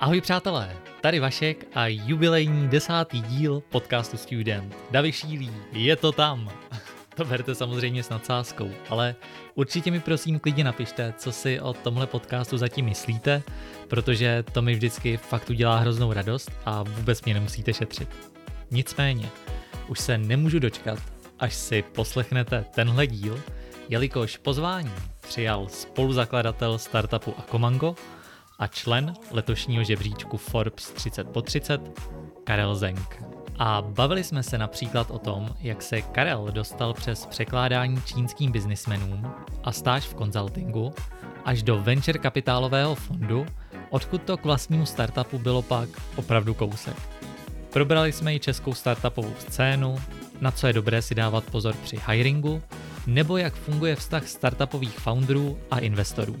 Ahoj přátelé, tady Vašek a jubilejní desátý díl podcastu Student. Davy šílí, je to tam. To berte samozřejmě s nadsázkou, ale určitě mi prosím klidně napište, co si o tomhle podcastu zatím myslíte, protože to mi vždycky fakt udělá hroznou radost a vůbec mě nemusíte šetřit. Nicméně, už se nemůžu dočkat, až si poslechnete tenhle díl, jelikož pozvání přijal spoluzakladatel startupu Akomango a člen letošního žebříčku Forbes 30 po 30, Karel Zenk. A bavili jsme se například o tom, jak se Karel dostal přes překládání čínským biznismenům a stáž v konzultingu až do venture kapitálového fondu, odkud to k vlastnímu startupu bylo pak opravdu kousek. Probrali jsme i českou startupovou scénu, na co je dobré si dávat pozor při hiringu, nebo jak funguje vztah startupových founderů a investorů.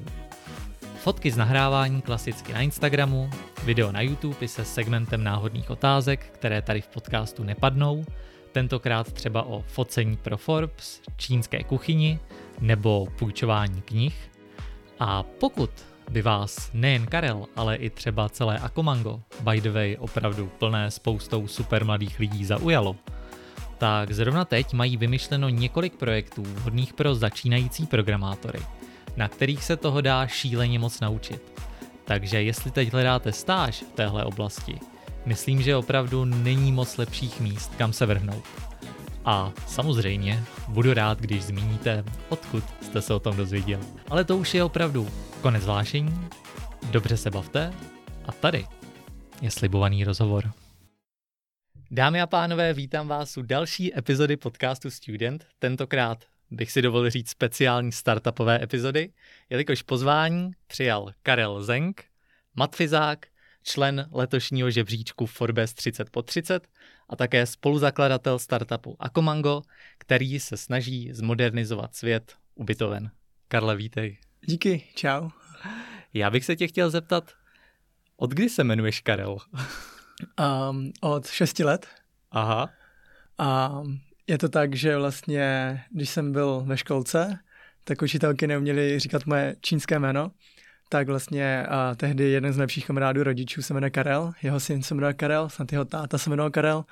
Fotky z nahrávání klasicky na Instagramu, video na YouTube se segmentem náhodných otázek, které tady v podcastu nepadnou, tentokrát třeba o focení pro Forbes, čínské kuchyni nebo půjčování knih. A pokud by vás nejen Karel, ale i třeba celé Akomango, by the way opravdu plné spoustou super mladých lidí zaujalo, tak zrovna teď mají vymyšleno několik projektů vhodných pro začínající programátory, na kterých se toho dá šíleně moc naučit. Takže jestli teď hledáte stáž v téhle oblasti, myslím, že opravdu není moc lepších míst, kam se vrhnout. A samozřejmě budu rád, když zmíníte, odkud jste se o tom dozvěděl. Ale to už je opravdu konec zvlášení, dobře se bavte a tady je slibovaný rozhovor. Dámy a pánové, vítám vás u další epizody podcastu Student, tentokrát bych si dovolil říct speciální startupové epizody, jelikož pozvání přijal Karel Zenk, matfizák, člen letošního žebříčku Forbes 30 po 30 a také spoluzakladatel startupu Akomango, který se snaží zmodernizovat svět ubytoven. Karle, vítej. Díky, čau. Já bych se tě chtěl zeptat, od kdy se jmenuješ Karel? Um, od 6 let. Aha. A je to tak, že vlastně, když jsem byl ve školce, tak učitelky neuměly říkat moje čínské jméno, tak vlastně a tehdy jeden z nejlepších kamarádů rodičů se jmenuje Karel, jeho syn se jmenuje Karel, snad jeho táta se jmenuje Karel,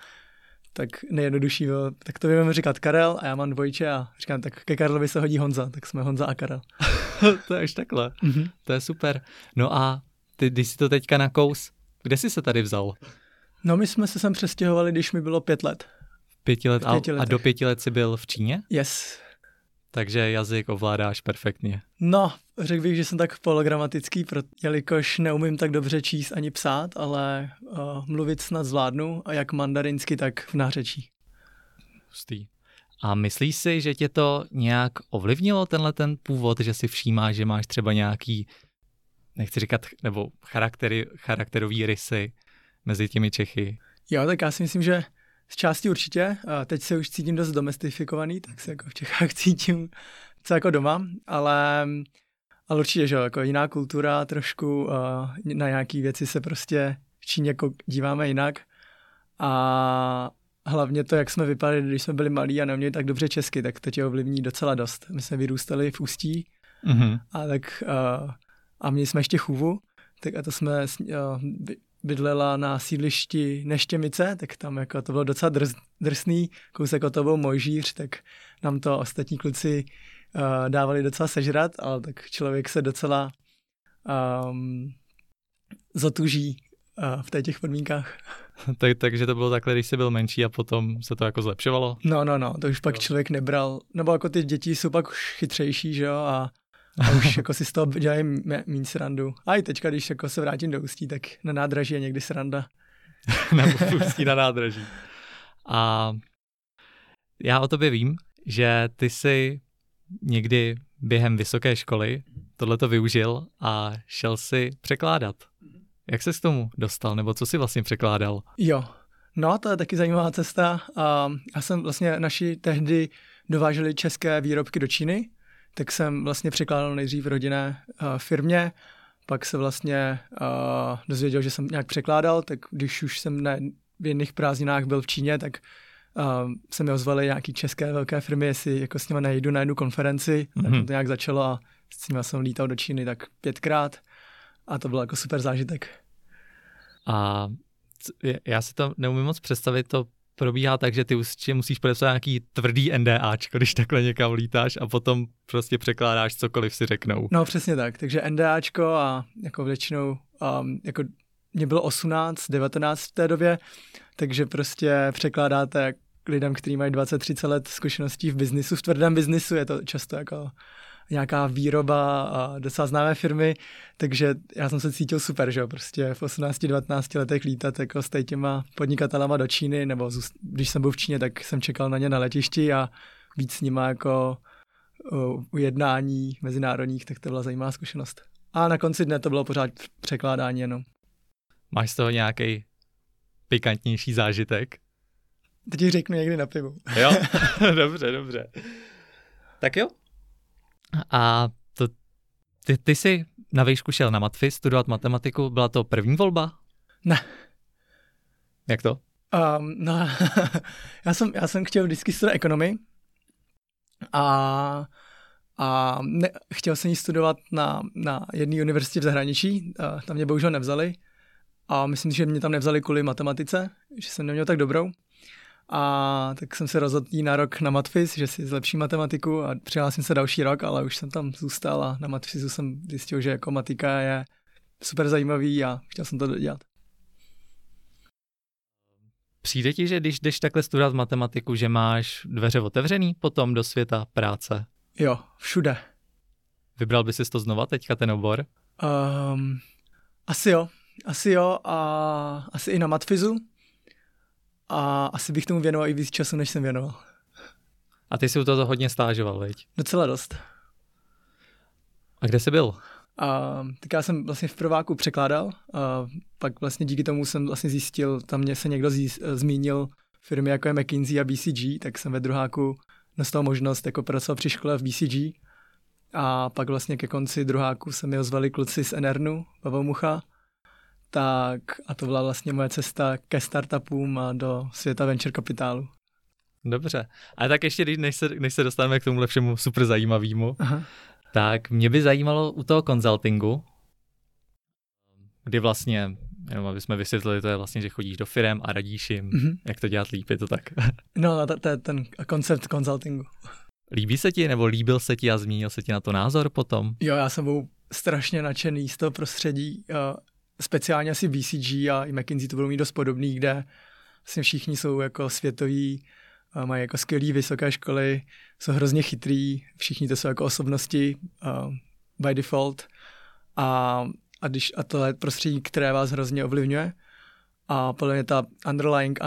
tak nejjednodušší bylo, tak to budeme říkat Karel a já mám dvojče a říkám, tak ke Karlovi se hodí Honza, tak jsme Honza a Karel. to je až takhle, mm-hmm. to je super. No a ty, když jsi to teďka nakous, kde jsi se tady vzal? No my jsme se sem přestěhovali, když mi bylo pět let. Pěti let a, a do pěti let jsi byl v Číně? Yes. Takže jazyk ovládáš perfektně. No, řekl bych, že jsem tak pologramatický, jelikož neumím tak dobře číst ani psát, ale uh, mluvit snad zvládnu a jak mandarinsky, tak v nářečí. Hustý. A myslíš si, že tě to nějak ovlivnilo, tenhle ten původ, že si všímáš, že máš třeba nějaký, nechci říkat, nebo charaktery, charakterový rysy mezi těmi Čechy? Jo, tak já si myslím, že z části určitě. Teď se už cítím dost domestifikovaný, tak se jako v Čechách cítím co jako doma, ale, ale určitě, že jako jiná kultura, trošku na nějaké věci se prostě v Číně jako díváme jinak a hlavně to, jak jsme vypadali, když jsme byli malí a neuměli tak dobře česky, tak to tě ovlivní docela dost. My jsme vyrůstali v Ústí mm-hmm. a tak a měli jsme ještě chůvu, tak a to jsme uh, bydlela na sídlišti Neštěmice, tak tam jako to bylo docela drs, drsný, kousek od toho Mojžíř, tak nám to ostatní kluci uh, dávali docela sežrat, ale tak člověk se docela um, zatuží uh, v těch podmínkách. tak, takže to bylo takhle, když jsi byl menší a potom se to jako zlepšovalo? No, no, no, to už pak člověk nebral, nebo jako ty děti jsou pak už chytřejší, že jo, a a už jako si z toho dělají méně srandu. A i teďka, když jako se vrátím do Ústí, tak na nádraží je někdy sranda. na Ústí na nádraží. A já o tobě vím, že ty jsi někdy během vysoké školy tohleto využil a šel si překládat. Jak se k tomu dostal, nebo co jsi vlastně překládal? Jo, no to je taky zajímavá cesta. A já jsem vlastně naši tehdy dováželi české výrobky do Číny tak jsem vlastně překládal nejdřív v rodinné uh, firmě, pak se vlastně uh, dozvěděl, že jsem nějak překládal, tak když už jsem na, v jedných prázdninách byl v Číně, tak uh, se mi ozvaly nějaký české velké firmy, jestli jako s nimi nejdu na jednu konferenci, mm-hmm. tak mhm. to nějak začalo a s nimi jsem lítal do Číny tak pětkrát a to byl jako super zážitek. A já si to neumím moc představit, to probíhá tak, že ty určitě musíš podepsat nějaký tvrdý NDAčko, když takhle někam lítáš a potom prostě překládáš cokoliv si řeknou. No přesně tak, takže NDAčko a jako většinou, um, jako mě bylo 18, 19 v té době, takže prostě překládáte lidem, kteří mají 20-30 let zkušeností v biznisu, v tvrdém biznisu, je to často jako nějaká výroba a docela známé firmy, takže já jsem se cítil super, že jo, prostě v 18-19 letech lítat jako s těma podnikatelama do Číny, nebo když jsem byl v Číně, tak jsem čekal na ně na letišti a víc s nima jako u jednání mezinárodních, tak to byla zajímavá zkušenost. A na konci dne to bylo pořád překládání jenom. Máš z toho nějaký pikantnější zážitek? Teď ti řeknu někdy na pivu. Jo, dobře, dobře. Tak jo, a to, ty, ty jsi na výšku šel na matfy studovat matematiku, byla to první volba? Ne. Jak to? Um, no, já, jsem, já jsem chtěl vždycky studovat ekonomii a, a ne, chtěl jsem ji studovat na, na jedné univerzitě v zahraničí, tam mě bohužel nevzali a myslím, že mě tam nevzali kvůli matematice, že jsem neměl tak dobrou. A tak jsem se rozhodl na rok na matfis, že si zlepší matematiku a přihlásím se další rok, ale už jsem tam zůstal a na matfisu jsem zjistil, že jako matika je super zajímavý a chtěl jsem to dělat. Přijde ti, že když jdeš takhle studovat matematiku, že máš dveře otevřený potom do světa práce? Jo, všude. Vybral by si to znova teďka ten obor? Um, asi jo, asi jo a asi i na matfizu, a asi bych tomu věnoval i víc času, než jsem věnoval. A ty jsi u toho hodně stážoval, veď? Docela dost. A kde jsi byl? A, tak já jsem vlastně v prváku překládal, a pak vlastně díky tomu jsem vlastně zjistil, tam mě se někdo zjí, zmínil firmy jako je McKinsey a BCG, tak jsem ve druháku dostal možnost jako pracovat při škole v BCG a pak vlastně ke konci druháku se mi ozvali kluci z Enernu, Pavel Mucha, tak a to byla vlastně moje cesta ke startupům a do světa venture kapitálu. Dobře. A tak ještě, než se, než se dostaneme k tomu všemu super zajímavému, Aha. tak mě by zajímalo u toho konzultingu, kdy vlastně, jenom aby jsme vysvětlili, to je vlastně, že chodíš do firm a radíš jim, mm-hmm. jak to dělat líp, je to tak? no, to, to je ten koncept konzultingu. Líbí se ti, nebo líbil se ti a zmínil se ti na to názor potom? Jo, já jsem byl strašně nadšený z toho prostředí speciálně asi BCG a i McKinsey to budou mít dost podobný, kde vlastně všichni jsou jako světoví, mají jako skvělé vysoké školy, jsou hrozně chytrý, všichni to jsou jako osobnosti uh, by default. A, a, když, a to je prostředí, které vás hrozně ovlivňuje a podle mě ta underlying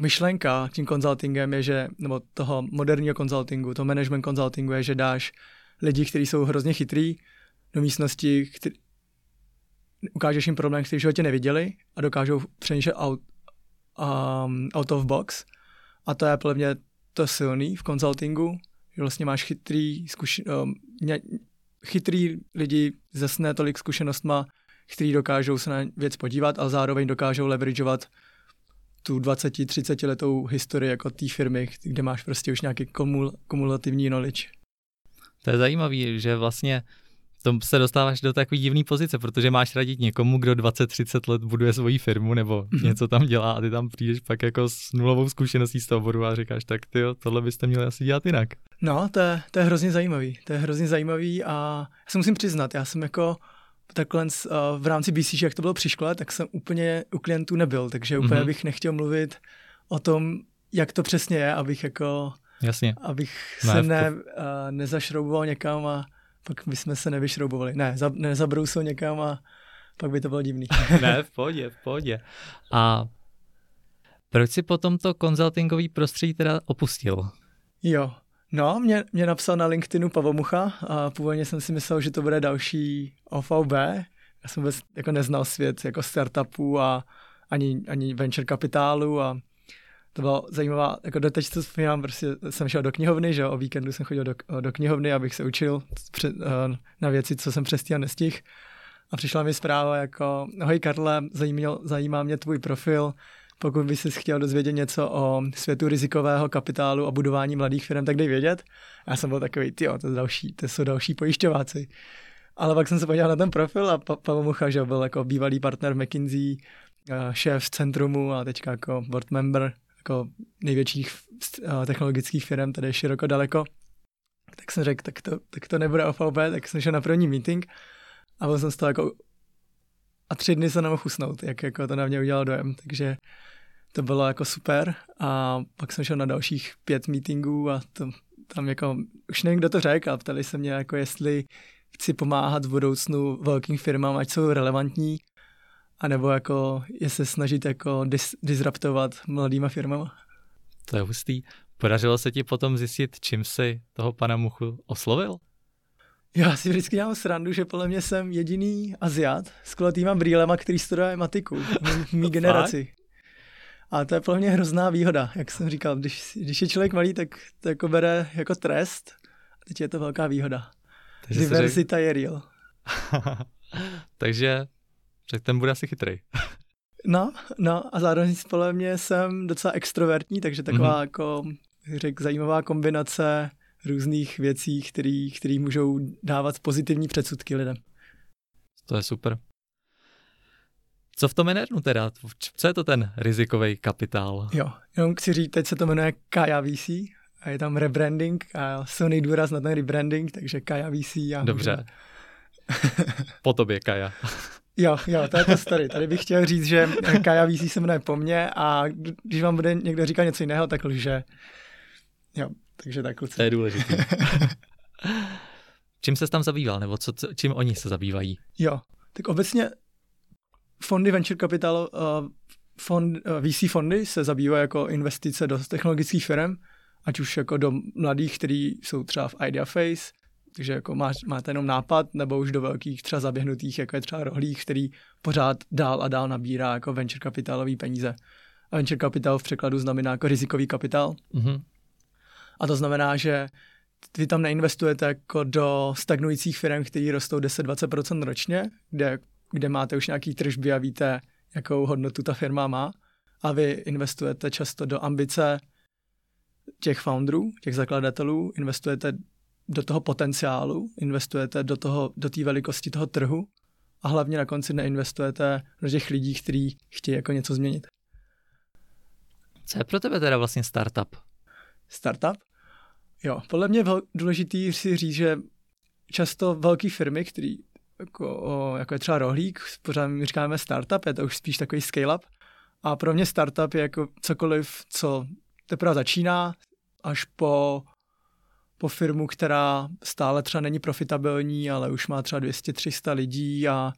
myšlenka tím konzultingem je, že, nebo toho moderního konzultingu, toho management konzultingu je, že dáš lidi, kteří jsou hrozně chytrý, do místnosti, který, ukážeš jim problém, který v životě neviděli a dokážou přemýšlet out, um, out of box. A to je podle mě to silný v konzultingu, že vlastně máš chytrý, zkuši, um, chytrý lidi se ne tolik zkušenostma, kteří dokážou se na věc podívat, ale zároveň dokážou leverageovat tu 20-30 letou historii jako té firmy, kde máš prostě už nějaký kumul, kumulativní knowledge. To je zajímavé, že vlastně to se dostáváš do takové divné pozice, protože máš radit někomu, kdo 20-30 let buduje svoji firmu nebo mm-hmm. něco tam dělá a ty tam přijdeš pak jako s nulovou zkušeností z toho oboru a říkáš, tak ty tohle byste měli asi dělat jinak. No, to je, to je hrozně zajímavý. To je hrozně zajímavý a já se musím přiznat, já jsem jako takhle uh, v rámci BC, jak to bylo při škole, tak jsem úplně u klientů nebyl, takže úplně mm-hmm. bych nechtěl mluvit o tom, jak to přesně je, abych jako Jasně. abych se ne, uh, nezašrouboval někam a pak bychom se nevyšroubovali. Ne, za, nezabrousil někam a pak by to bylo divný. ne, v pohodě, v pohodě. A proč si potom to konzultingový prostředí teda opustil? Jo, no, mě, mě napsal na LinkedInu Pavomucha a původně jsem si myslel, že to bude další OVB. Já jsem vůbec jako neznal svět jako startupů a ani, ani venture kapitálu a to bylo zajímavá, jako doteď to vzpomínám, prostě jsem šel do knihovny, že o víkendu jsem chodil do, do knihovny, abych se učil před, eh, na věci, co jsem přestíhal nestih. A přišla mi zpráva jako, hoj Karle, zajímal, zajímá mě tvůj profil, pokud by si chtěl dozvědět něco o světu rizikového kapitálu a budování mladých firm, tak dej vědět. A já jsem byl takový, ty to, další, to jsou další pojišťováci. Ale pak jsem se podíval na ten profil a pa- Pavel Mucha, že byl jako bývalý partner McKinsey, šéf centrumu a teďka jako board member jako největších technologických firm, tady široko daleko. Tak jsem řekl, tak to, tak to nebude OVP, tak jsem šel na první meeting a byl jsem z toho jako a tři dny se nemohl usnout, jak jako to na mě udělalo dojem, takže to bylo jako super a pak jsem šel na dalších pět meetingů a to, tam jako, už nevím, kdo to řekl, a ptali se mě jako jestli chci pomáhat v budoucnu velkým firmám, ať jsou relevantní, anebo jako je se snažit jako dis, disruptovat mladýma firmama. To je hustý. Podařilo se ti potom zjistit, čím si toho pana Muchu oslovil? Já si vždycky dělám srandu, že podle mě jsem jediný Aziat s kulatýma brýlema, který studuje matiku v mý generaci. A to je pro mě hrozná výhoda, jak jsem říkal. Když, když je člověk malý, tak to jako bere jako trest. A teď je to velká výhoda. Takže Diverzita řek... je real. Takže tak ten bude asi chytrý. no, no a zároveň podle mě jsem docela extrovertní, takže taková mm-hmm. jako, řek, zajímavá kombinace různých věcí, které můžou dávat pozitivní předsudky lidem. To je super. Co v tom Enernu teda? Co je to ten rizikový kapitál? Jo, jenom chci říct, teď se to jmenuje Kaya VC a je tam rebranding a silný důraz na ten rebranding, takže Kaya VC. A Dobře. po tobě Kaja. Jo, jo, to je to story. Tady bych chtěl říct, že Kaja VC se jmenuje po mně a když vám bude někdo říkat něco jiného, tak lže. Jo, takže tak kluci. To je důležité. čím se tam zabýval, nebo co, čím oni se zabývají? Jo, tak obecně fondy venture capital, uh, fond, uh, eh, VC fondy se zabývají jako investice do technologických firm, ať už jako do mladých, kteří jsou třeba v idea phase, takže jako má, máte jenom nápad, nebo už do velkých třeba zaběhnutých, jako je třeba rohlík, který pořád dál a dál nabírá jako venture kapitálový peníze. A venture capital v překladu znamená jako rizikový kapitál. Mm-hmm. A to znamená, že vy tam neinvestujete jako do stagnujících firm, které rostou 10-20% ročně, kde kde máte už nějaký tržby a víte, jakou hodnotu ta firma má a vy investujete často do ambice těch founderů, těch zakladatelů, investujete do toho potenciálu, investujete do toho, do té velikosti toho trhu a hlavně na konci neinvestujete do těch lidí, kteří chtějí jako něco změnit. Co je pro tebe teda vlastně startup? Startup? Jo, podle mě je důležitý si říct, že často velké firmy, které jako, jako je třeba rohlík, pořád my říkáme startup, je to už spíš takový scale-up. A pro mě startup je jako cokoliv, co teprve začíná, až po, po firmu, která stále třeba není profitabilní, ale už má třeba 200-300 lidí a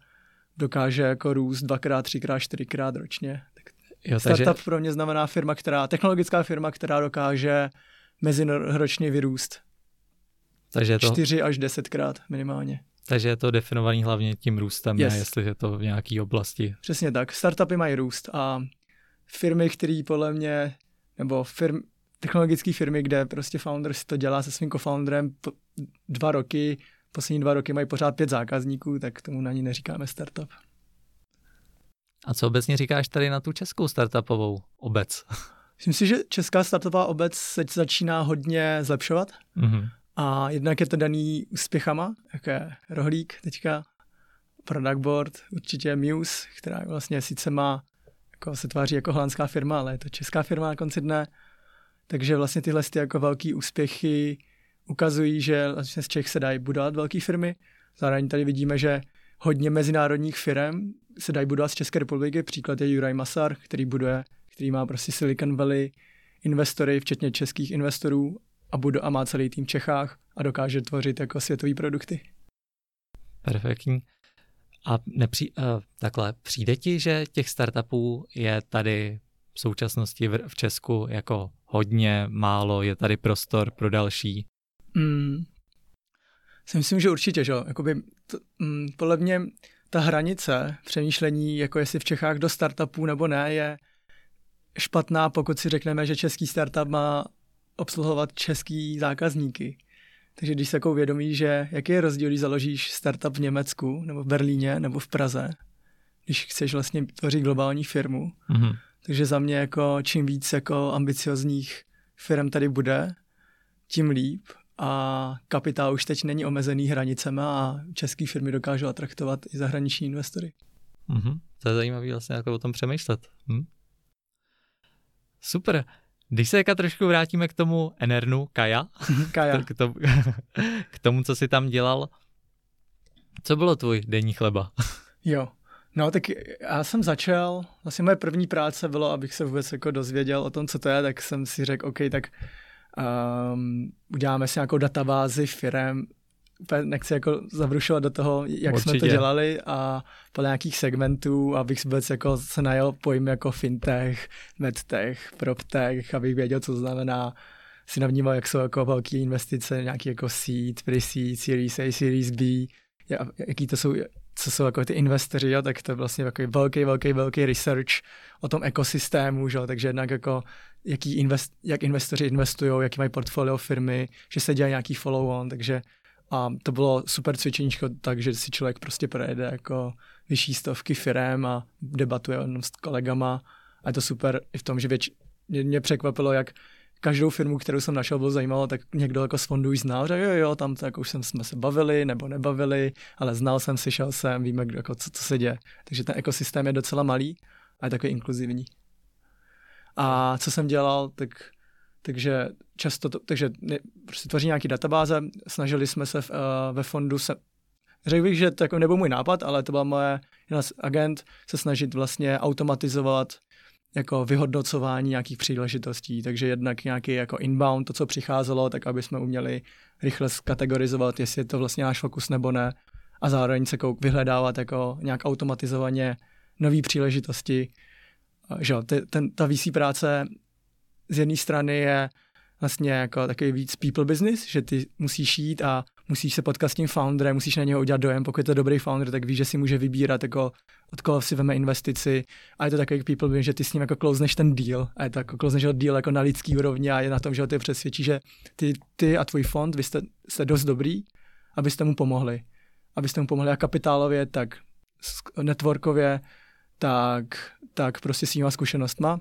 dokáže jako růst dvakrát, třikrát, čtyřikrát ročně. Tak jo, startup takže... pro mě znamená firma, která, technologická firma, která dokáže meziročně vyrůst. Takže to... 4 až 10 krát minimálně. Takže je to definovaný hlavně tím růstem, yes. ne jestli je to v nějaké oblasti. Přesně tak. Startupy mají růst a firmy, které podle mě, nebo firm, technologické firmy, kde prostě founder si to dělá se svým co-founderem dva roky, poslední dva roky mají pořád pět zákazníků, tak tomu na ní neříkáme startup. A co obecně říkáš tady na tu českou startupovou obec? Myslím si, že česká startupová obec se začíná hodně zlepšovat. Mm-hmm. A jednak je to daný úspěchama, jako je Rohlík teďka, Product Board, určitě Muse, která vlastně sice má, jako se tváří jako holandská firma, ale je to česká firma na konci dne. Takže vlastně tyhle ty jako velký úspěchy ukazují, že vlastně z Čech se dají budovat velké firmy. Zároveň tady vidíme, že hodně mezinárodních firm se dají budovat z České republiky. Příklad je Juraj Masar, který buduje, který má prostě Silicon Valley investory, včetně českých investorů a, budu, a má celý tým v Čechách a dokáže tvořit jako světové produkty. Perfektní. A nepří, uh, takhle, přijde ti, že těch startupů je tady v současnosti v, v Česku jako hodně, málo, je tady prostor pro další? Mm, si myslím, že určitě, že Jakoby, to, mm, podle mě ta hranice přemýšlení, jako jestli v Čechách do startupů nebo ne, je špatná, pokud si řekneme, že český startup má obsluhovat český zákazníky. Takže když se jako uvědomí, že jaký je rozdíl, když založíš startup v Německu, nebo v Berlíně, nebo v Praze, když chceš vlastně tvořit globální firmu. Mm-hmm. Takže za mě jako čím víc jako ambiciozních firm tady bude, tím líp. A kapitál už teď není omezený hranicemi a české firmy dokážou atraktovat i zahraniční investory. Mm-hmm. To je zajímavé vlastně jako o tom přemýšlet. Hm? Super. Když se jaka trošku vrátíme k tomu Enernu, Kaja, Kaja. K, tomu, k tomu, co jsi tam dělal, co bylo tvůj denní chleba? Jo, no tak já jsem začal, vlastně moje první práce bylo, abych se vůbec jako dozvěděl o tom, co to je, tak jsem si řekl, OK, tak um, uděláme si nějakou databázi firem, nechci jako zavrušovat do toho, jak Určitě. jsme to dělali a podle nějakých segmentů, abych vůbec jako se najel pojmy jako fintech, medtech, proptech, abych věděl, co znamená si navnímal, jak jsou jako velké investice, nějaký jako seed, pre-seed, series A, series B, jaký to jsou, co jsou jako ty investoři, jo, tak to je vlastně takový velký, velký, velký research o tom ekosystému, že? takže jednak jako jaký invest, jak investoři investují, jaký mají portfolio firmy, že se dělá nějaký follow-on, takže a to bylo super cvičeníčko, takže si člověk prostě projede jako vyšší stovky firem a debatuje s kolegama a je to super i v tom, že věč, mě překvapilo, jak každou firmu, kterou jsem našel, bylo zajímalo, tak někdo jako z fondu už znal, že jo, jo, tam tak už jsem, jsme se bavili nebo nebavili, ale znal jsem, slyšel jsem, víme, jako, co, co se děje. Takže ten ekosystém je docela malý a je takový inkluzivní. A co jsem dělal, tak takže často to, takže prostě tvoří nějaký databáze, snažili jsme se v, uh, ve fondu se, řekl bych, že to jako nebyl můj nápad, ale to byla moje jedna z agent se snažit vlastně automatizovat jako vyhodnocování nějakých příležitostí, takže jednak nějaký jako inbound, to, co přicházelo, tak aby jsme uměli rychle kategorizovat, jestli je to vlastně náš fokus nebo ne. A zároveň se kouk vyhledávat jako nějak automatizovaně nové příležitosti. Že, ten, ta VC práce z jedné strany je vlastně jako takový víc people business, že ty musíš jít a musíš se potkat s tím founderem, musíš na něho udělat dojem, pokud je to dobrý founder, tak víš, že si může vybírat jako od koho si veme investici a je to takový people business, že ty s ním jako closeneš ten deal. A je to jako closeneš deal jako na lidský úrovni a je na tom, že ho ty přesvědčí, že ty, ty a tvůj fond, vy jste, jste dost dobrý, abyste mu pomohli. Abyste mu pomohli jak kapitálově, tak networkově, tak, tak prostě s těma zkušenostma.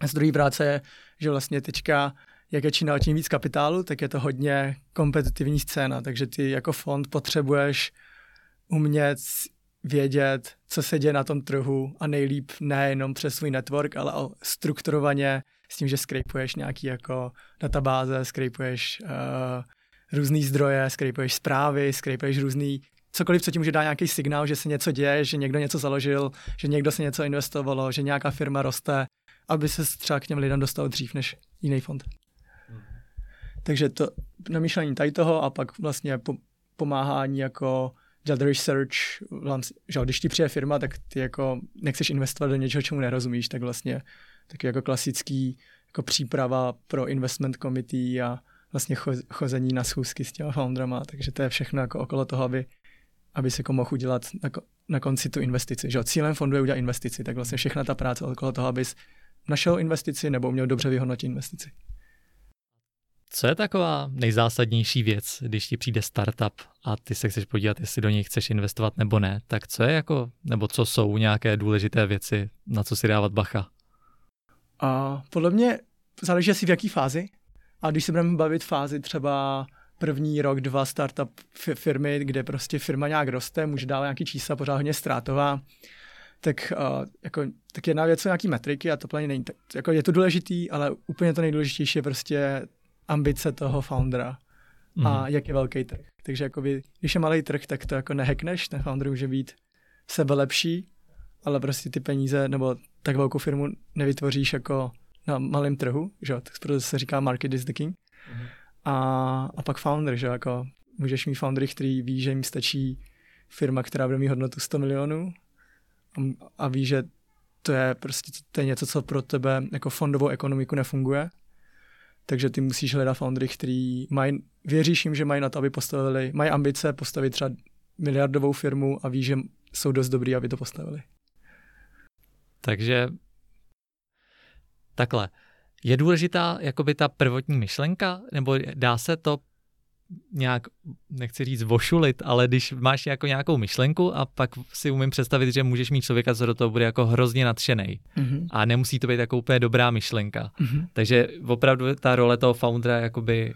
A z druhé práce je, že vlastně teďka, jak je čím tím víc kapitálu, tak je to hodně kompetitivní scéna, takže ty jako fond potřebuješ umět vědět, co se děje na tom trhu a nejlíp nejenom přes svůj network, ale strukturovaně s tím, že skrejpuješ nějaký jako databáze, skrejpuješ uh, různý zdroje, skrejpuješ zprávy, skrejpuješ různý cokoliv, co ti může dát nějaký signál, že se něco děje, že někdo něco založil, že někdo se něco investovalo, že nějaká firma roste aby se třeba k těm lidem dostal dřív než jiný fond. Hmm. Takže to namýšlení tady toho a pak vlastně po, pomáhání jako dělat research, že když ti přijde firma, tak ty jako nechceš investovat do něčeho, čemu nerozumíš, tak vlastně taky jako klasický jako příprava pro investment committee a vlastně chození na schůzky s těma foundrama, takže to je všechno jako okolo toho, aby, aby se jako mohl udělat na, na konci tu investici. Že cílem fondu je udělat investici, tak vlastně všechna ta práce okolo toho, abys našel investici nebo uměl dobře vyhodnotit investici. Co je taková nejzásadnější věc, když ti přijde startup a ty se chceš podívat, jestli do něj chceš investovat nebo ne, tak co je jako, nebo co jsou nějaké důležité věci, na co si dávat bacha? A podle mě záleží asi v jaký fázi. A když se budeme bavit fázi třeba první rok, dva startup firmy, kde prostě firma nějak roste, může dávat nějaký čísla, pořád hodně ztrátová, tak, uh, jako, tak jedna věc jsou nějaký metriky a to plně není. Tak, jako je to důležitý, ale úplně to nejdůležitější je prostě ambice toho foundera mm. a mhm. jak je velký trh. Takže jakoby, když je malý trh, tak to jako nehackneš, ten founder může být sebe lepší, ale prostě ty peníze nebo tak velkou firmu nevytvoříš jako na malém trhu, že tak proto se říká market is the king. Mm. A, a pak founder, že jako můžeš mít foundery, který ví, že jim stačí firma, která bude mít hodnotu 100 milionů a ví, že to je prostě to je něco, co pro tebe jako fondovou ekonomiku nefunguje. Takže ty musíš hledat foundry, který mají, věříš jim, že mají na to, aby postavili, mají ambice postavit třeba miliardovou firmu a ví, že jsou dost dobrý, aby to postavili. Takže takhle. Je důležitá jakoby ta prvotní myšlenka, nebo dá se to nějak, nechci říct vošulit, ale když máš jako nějakou myšlenku a pak si umím představit, že můžeš mít člověka, co do toho bude jako hrozně nadšený. Mm-hmm. A nemusí to být jako úplně dobrá myšlenka. Mm-hmm. Takže opravdu ta role toho foundera, jakoby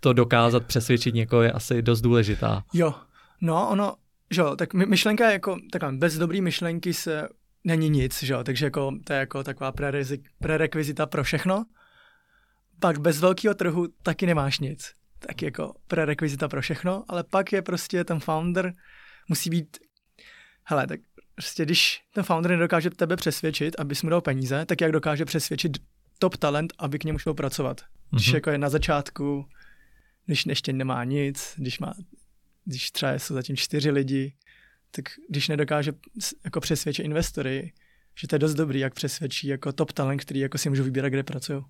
to dokázat přesvědčit někoho je asi dost důležitá. Jo, no ono, že jo, tak myšlenka je jako, takhle, bez dobrý myšlenky se není nic, že jo, takže jako, to je jako taková prerekvizita pro všechno. Pak bez velkého trhu taky nemáš nic. Tak jako prerekvizita pro všechno, ale pak je prostě ten founder musí být, hele, tak prostě když ten founder nedokáže tebe přesvědčit, abys mu dal peníze, tak jak dokáže přesvědčit top talent, aby k němu šel pracovat. Když mm-hmm. jako je na začátku, když ještě nemá nic, když má, když třeba jsou zatím čtyři lidi, tak když nedokáže jako přesvědčit investory, že to je dost dobrý, jak přesvědčí jako top talent, který jako si můžou vybírat, kde pracují.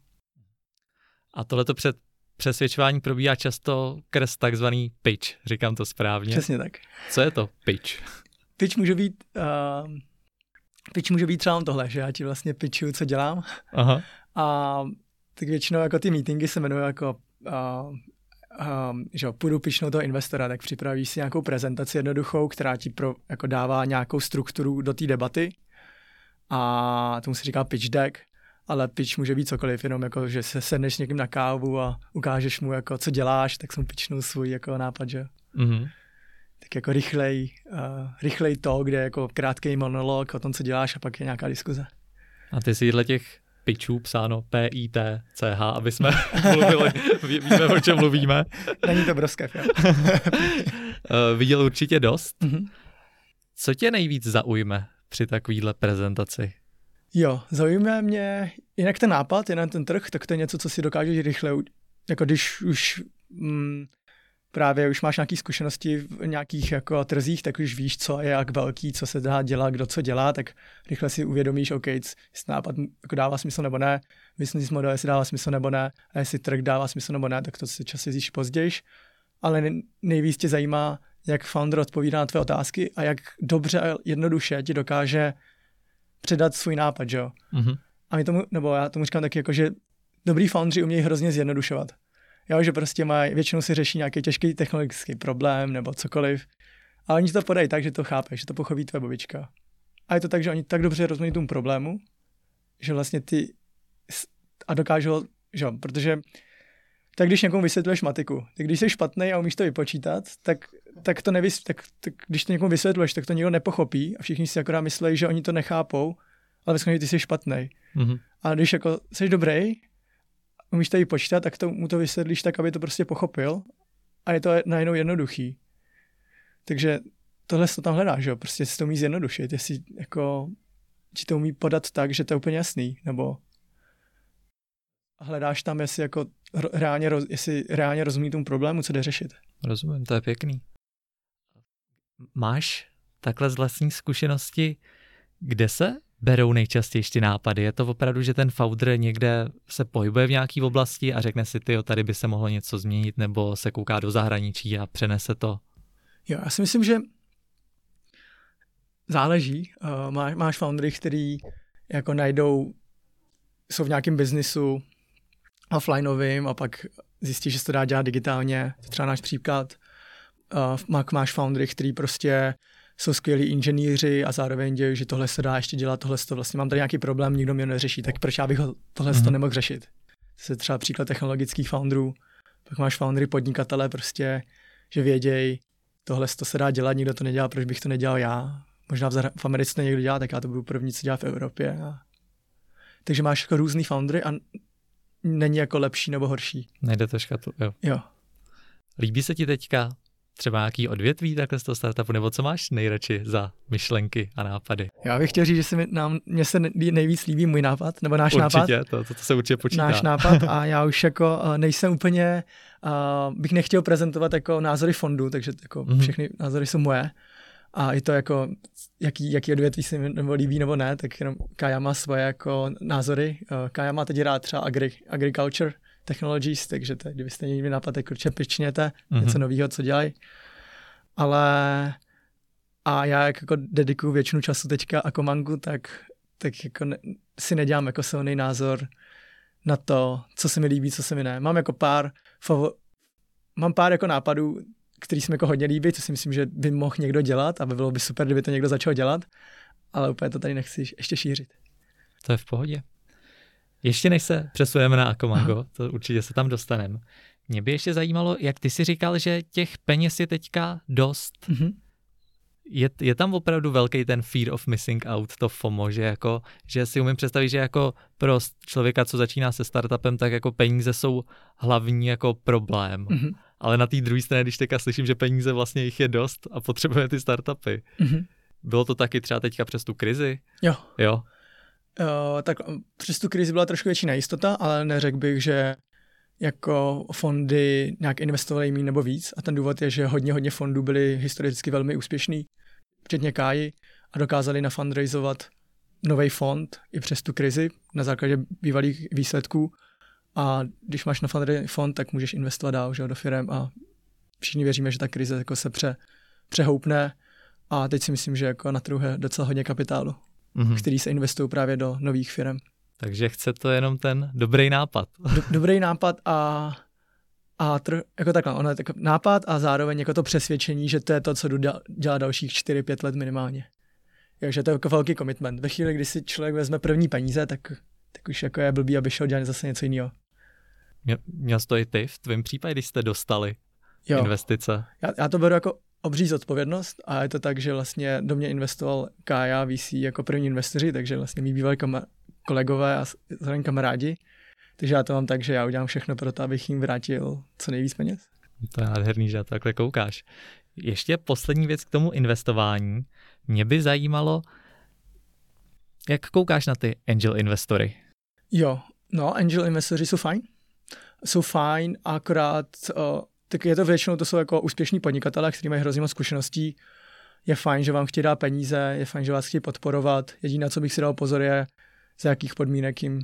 A tohleto před přesvědčování probíhá často kres takzvaný pitch, říkám to správně. Přesně tak. Co je to pitch? Pitch může být, uh, pitch může být třeba tohle, že já ti vlastně pitchuju, co dělám. Aha. A tak většinou jako ty meetingy se jmenují jako uh, um, že půjdu pišnout toho investora, tak připravíš si nějakou prezentaci jednoduchou, která ti pro, jako dává nějakou strukturu do té debaty a tomu se říká pitch deck, ale pitch může být cokoliv, jenom jako, že se sedneš někým na kávu a ukážeš mu, jako, co děláš, tak jsem pitchnul svůj jako nápad, že mm-hmm. Tak jako rychlej, uh, rychlej to, kde je jako krátký monolog o tom, co děláš a pak je nějaká diskuze. A ty si dle těch pičů psáno P-I-T-C-H, aby jsme mluvili, víme, o čem mluvíme. Není to broskev, jo. Eh, viděl určitě dost. Mm-hmm. Co tě nejvíc zaujme při takovýhle prezentaci? Jo, zaujme mě jinak ten nápad, jinak ten trh, tak to je něco, co si dokážeš rychle, jako když už mm, právě už máš nějaké zkušenosti v nějakých jako trzích, tak už víš, co je jak velký, co se dá dělat, kdo co dělá, tak rychle si uvědomíš, OK, jestli nápad jako dává smysl nebo ne, business model, jestli dává smysl nebo ne, a jestli trh dává smysl nebo ne, tak to si časy zjíš později. Ale nejvíc tě zajímá, jak founder odpovídá na tvé otázky a jak dobře a jednoduše ti dokáže předat svůj nápad, že jo. Mm-hmm. A my tomu, nebo já tomu říkám taky jako, že dobrý foundři umějí hrozně zjednodušovat. Jo, že prostě mají, většinou si řeší nějaký těžký technologický problém nebo cokoliv. A oni to podají tak, že to chápe, že to pochopí tvoje babička. A je to tak, že oni tak dobře rozumí tomu problému, že vlastně ty a dokážou, že jo, protože tak když někomu vysvětluješ matiku, tak když jsi špatný a umíš to vypočítat, tak, tak to nevys, tak, tak, když to někomu vysvětluješ, tak to nikdo nepochopí a všichni si akorát myslí, že oni to nechápou, ale ve ty jsi špatný. Mm-hmm. A když jako jsi dobrý umíš tady počítat, tak to, mu to vysvětlíš tak, aby to prostě pochopil a je to najednou jednoduchý. Takže tohle to tam hledáš, že jo? prostě si to umí zjednodušit, jestli jako ti to umí podat tak, že to je úplně jasný, nebo hledáš tam, jestli jako reálně, jestli reálně rozumí tomu problému, co jde řešit. Rozumím, to je pěkný. Máš takhle z vlastní zkušenosti, kde se berou nejčastěji ty nápady? Je to opravdu, že ten founder někde se pohybuje v nějaké oblasti a řekne si, ty, tady by se mohlo něco změnit, nebo se kouká do zahraničí a přenese to? Jo, já si myslím, že záleží. Uh, máš, máš foundery, který jako najdou, jsou v nějakém biznisu offlineovým a pak zjistí, že se to dá dělat digitálně. Třeba náš příklad. Uh, máš foundery, který prostě jsou skvělí inženýři a zároveň dějí, že tohle se dá ještě dělat, tohle to vlastně mám tady nějaký problém, nikdo mě neřeší, tak proč já bych ho, tohle mm-hmm. to nemohl řešit? To je třeba příklad technologických founderů, pak máš foundery podnikatele prostě, že vědějí, tohle to se dá dělat, nikdo to nedělá, proč bych to nedělal já? Možná v, v Americe to někdo dělá, tak já to budu první, co dělá v Evropě. A... Takže máš jako různý foundery a není jako lepší nebo horší. Nejde to škatl, jo. Jo. Líbí se ti teďka třeba nějaký odvětví takhle z toho startupu, nebo co máš nejradši za myšlenky a nápady? Já bych chtěl říct, že se mi, nám, mně se nejvíc líbí můj nápad, nebo náš určitě, nápad. Určitě, to, to, to se určitě počítá. Náš nápad a já už jako uh, nejsem úplně, uh, bych nechtěl prezentovat jako názory fondu, takže jako mm-hmm. všechny názory jsou moje. A i to jako, jaký, jaký odvětví se mi nebo líbí nebo ne, tak jenom Kaja má svoje jako názory. Uh, Kaja má teď rád třeba agri, agriculture, technologies, takže to, kdybyste někdy nápad, tak určitě pičněte, mm-hmm. něco nového, co dělají. Ale a já jak jako dedikuju většinu času teďka a komangu, tak, tak jako ne, si nedělám jako silný názor na to, co se mi líbí, co se mi ne. Mám jako pár favor, mám pár jako nápadů, který se mi jako hodně líbí, co si myslím, že by mohl někdo dělat a by bylo by super, kdyby to někdo začal dělat, ale úplně to tady nechci ještě šířit. To je v pohodě. Ještě než se přesujeme na Akomango, to určitě se tam dostaneme. Mě by ještě zajímalo, jak ty si říkal, že těch peněz je teďka dost. Mm-hmm. je, je tam opravdu velký ten fear of missing out, to FOMO, že jako, že si umím představit, že jako pro člověka, co začíná se startupem, tak jako peníze jsou hlavní jako problém. Mm-hmm. Ale na té druhé straně, když teďka slyším, že peníze vlastně jich je dost a potřebuje ty startupy. Mm-hmm. Bylo to taky třeba teďka přes tu krizi? Jo. Jo. Uh, tak přes tu krizi byla trošku větší nejistota, ale neřekl bych, že jako fondy nějak investovaly méně nebo víc. A ten důvod je, že hodně, hodně fondů byly historicky velmi úspěšný, včetně Káji, a dokázali nafundraizovat nový fond i přes tu krizi na základě bývalých výsledků. A když máš na fond, tak můžeš investovat dál že, do firm a všichni věříme, že ta krize jako se pře, přehoupne a teď si myslím, že jako na trhu je docela hodně kapitálu, mm-hmm. který se investují právě do nových firm. Takže chce to jenom ten dobrý nápad. Do, dobrý nápad a, a tr, jako takhle, ono je tak nápad a zároveň jako to přesvědčení, že to je to, co jdu dělat dalších 4-5 let minimálně. Takže to je jako velký commitment. Ve chvíli, kdy si člověk vezme první peníze, tak, tak už jako je blbý, aby šel dělat zase něco jiného. Měl jsi to i ty v tvém případě, když jste dostali jo. investice? Já, já to beru jako obří zodpovědnost a je to tak, že vlastně do mě investoval Kája VC jako první investoři, takže vlastně mý bývalí kolegové a zároveň kamarádi. Takže já to mám tak, že já udělám všechno pro to, abych jim vrátil co nejvíc peněz. To je nádherný, že to takhle koukáš. Ještě poslední věc k tomu investování. Mě by zajímalo, jak koukáš na ty angel investory? Jo, no, angel investoři jsou fajn. Jsou fajn, akorát uh, tak je to většinou, to jsou jako úspěšní podnikatelé, kteří mají hrozně moc zkušeností. Je fajn, že vám chtějí dát peníze, je fajn, že vás chtějí podporovat. Jediné, co bych si dal pozor, je, za jakých podmínek jim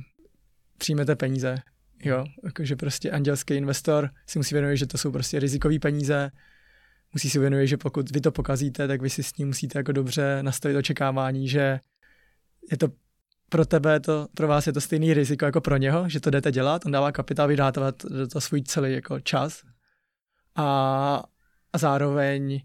přijmete peníze. Jo, jakože prostě andělský investor si musí věnovat, že to jsou prostě rizikové peníze, musí si uvědomit, že pokud vy to pokazíte, tak vy si s ním musíte jako dobře nastavit očekávání, že je to pro tebe, to, pro vás je to stejný riziko jako pro něho, že to jdete dělat, on dává kapitál, vy dáte to svůj celý jako čas a, a zároveň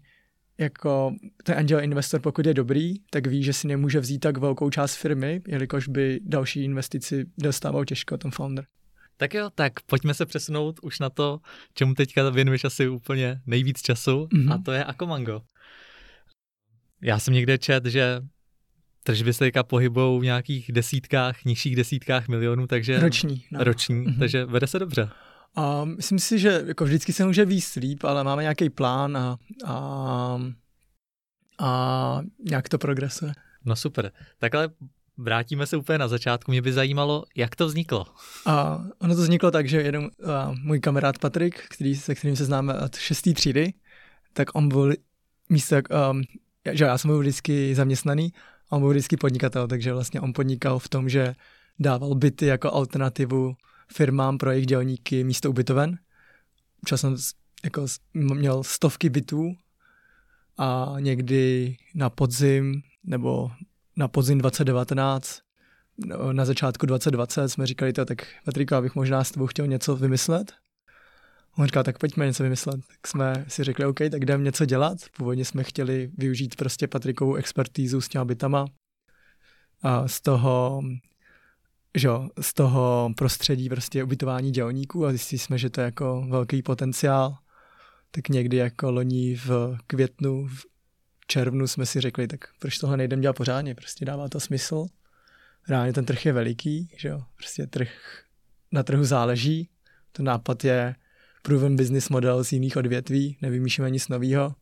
jako ten angel investor, pokud je dobrý, tak ví, že si nemůže vzít tak velkou část firmy, jelikož by další investici dostával těžko ten founder. Tak jo, tak pojďme se přesunout už na to, čemu teďka věnuješ asi úplně nejvíc času, mm-hmm. a to je Akomango. Já jsem někde čet, že tržby se teďka pohybou v nějakých desítkách, nižších desítkách milionů, takže... Roční. No. Roční, mm-hmm. takže vede se dobře. A myslím si, že jako vždycky se může víc líp, ale máme nějaký plán a, a, a nějak to progresuje. No super. Takhle vrátíme se úplně na začátku. Mě by zajímalo, jak to vzniklo. A ono to vzniklo tak, že jeden a můj kamarád Patrik, který, se kterým se známe od šestý třídy, tak on byl místo, um, že já jsem byl vždycky zaměstnaný on byl vždycky podnikatel, takže vlastně on podnikal v tom, že dával byty jako alternativu firmám pro jejich dělníky místo ubytoven. Časem jako měl stovky bytů a někdy na podzim nebo na podzim 2019 no, na začátku 2020 jsme říkali tak Patriko, abych možná s tebou chtěl něco vymyslet. On říkal, tak pojďme něco vymyslet. Tak jsme si řekli, OK, tak jdeme něco dělat. Původně jsme chtěli využít prostě Patrikovou expertízu s těma bytama. A z toho že z toho prostředí prostě ubytování dělníků a zjistili jsme, že to je jako velký potenciál. Tak někdy jako loni v květnu, v červnu jsme si řekli, tak proč tohle nejdem dělat pořádně, prostě dává to smysl. Reálně ten trh je veliký, že jo, prostě trh, na trhu záleží, ten nápad je proven business model z jiných odvětví, nevymýšlíme nic nového,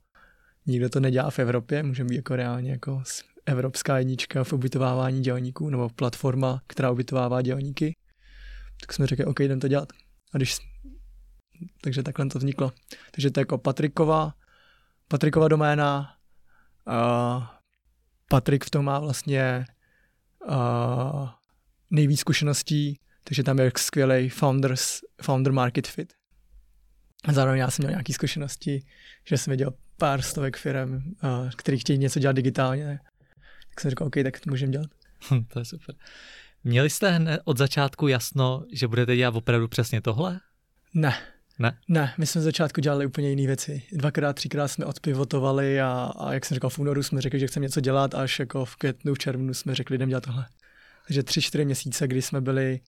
nikdo to nedělá v Evropě, můžeme být jako reálně jako evropská jednička v ubytovávání dělníků, nebo platforma, která ubytovává dělníky, tak jsme řekli, OK, jdem to dělat. A když, takže takhle to vzniklo. Takže to je jako Patrikova, Patrikova doména, a Patrik v tom má vlastně a, nejvíc zkušeností, takže tam je skvělý founders, founder market fit. A zároveň já jsem měl nějaké zkušenosti, že jsem viděl pár stovek firm, který chtějí něco dělat digitálně tak jsem říkal, OK, tak to můžeme dělat. Hm, to je super. Měli jste hned od začátku jasno, že budete dělat opravdu přesně tohle? Ne. Ne? Ne, my jsme z začátku dělali úplně jiné věci. Dvakrát, třikrát jsme odpivotovali a, a jak jsem říkal, v únoru jsme řekli, že chceme něco dělat, až jako v květnu, v červnu jsme řekli, jdem dělat tohle. Takže tři, čtyři měsíce, kdy jsme byli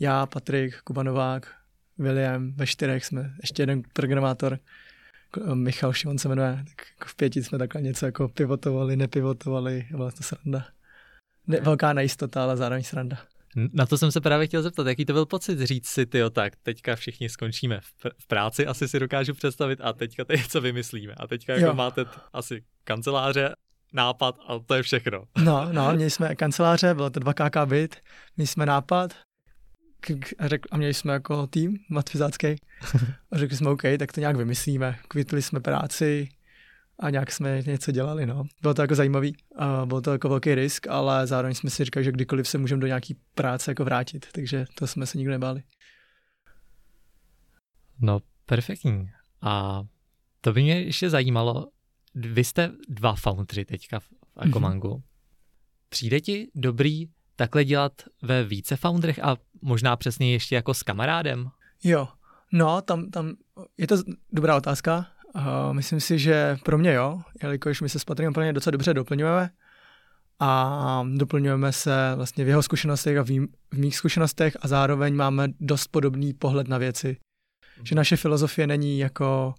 já, Patrik, Kuba Novák, William, ve čtyřech jsme, ještě jeden programátor, Michal Šimon se jmenuje, tak jako v pěti jsme takhle něco jako pivotovali, nepivotovali, byla to sranda. Ne, velká nejistota, ale zároveň sranda. Na to jsem se právě chtěl zeptat, jaký to byl pocit říct si, ty tak teďka všichni skončíme v, pr- v práci, asi si dokážu představit a teďka teď co vymyslíme. A teďka jako máte t- asi kanceláře, nápad a to je všechno. No, no, měli jsme kanceláře, bylo to 2KK byt, měli jsme nápad a, řek, a měli jsme jako tým matfizácký a řekli jsme OK, tak to nějak vymyslíme. Kvitli jsme práci, a nějak jsme něco dělali, no. Bylo to jako zajímavý, a byl to jako velký risk, ale zároveň jsme si říkali, že kdykoliv se můžeme do nějaký práce jako vrátit, takže to jsme se nikdy nebáli. No, perfektní. A to by mě ještě zajímalo, vy jste dva foundry teďka v Akomangu. Mm-hmm. Přijde ti dobrý takhle dělat ve více foundrech a možná přesně ještě jako s kamarádem? Jo, no, tam, tam je to dobrá otázka. Uh, myslím si, že pro mě jo, jelikož my se s Patrikem úplně docela dobře doplňujeme a doplňujeme se vlastně v jeho zkušenostech a v, mý, v mých zkušenostech a zároveň máme dost podobný pohled na věci. Že naše filozofie není jako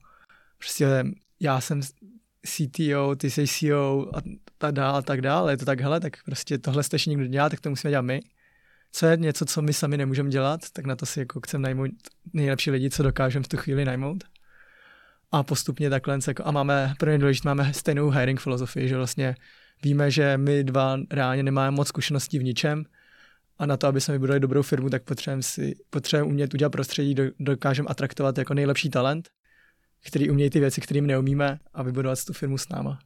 prostě já jsem CTO, ty jsi CEO a tak dále a tak dále. Je to tak, hele, tak prostě tohle jste někdo dělá, tak to musíme dělat my. Co je něco, co my sami nemůžeme dělat, tak na to si jako chceme najmout nejlepší lidi, co dokážeme v tu chvíli najmout a postupně takhle jako, a máme, pro mě důležité, máme stejnou hiring filozofii, že vlastně víme, že my dva reálně nemáme moc zkušeností v ničem a na to, aby jsme vybudovali dobrou firmu, tak potřebujeme si, potřebujeme umět udělat prostředí, do, dokážeme atraktovat jako nejlepší talent, který umějí ty věci, kterým neumíme a vybudovat tu firmu s náma.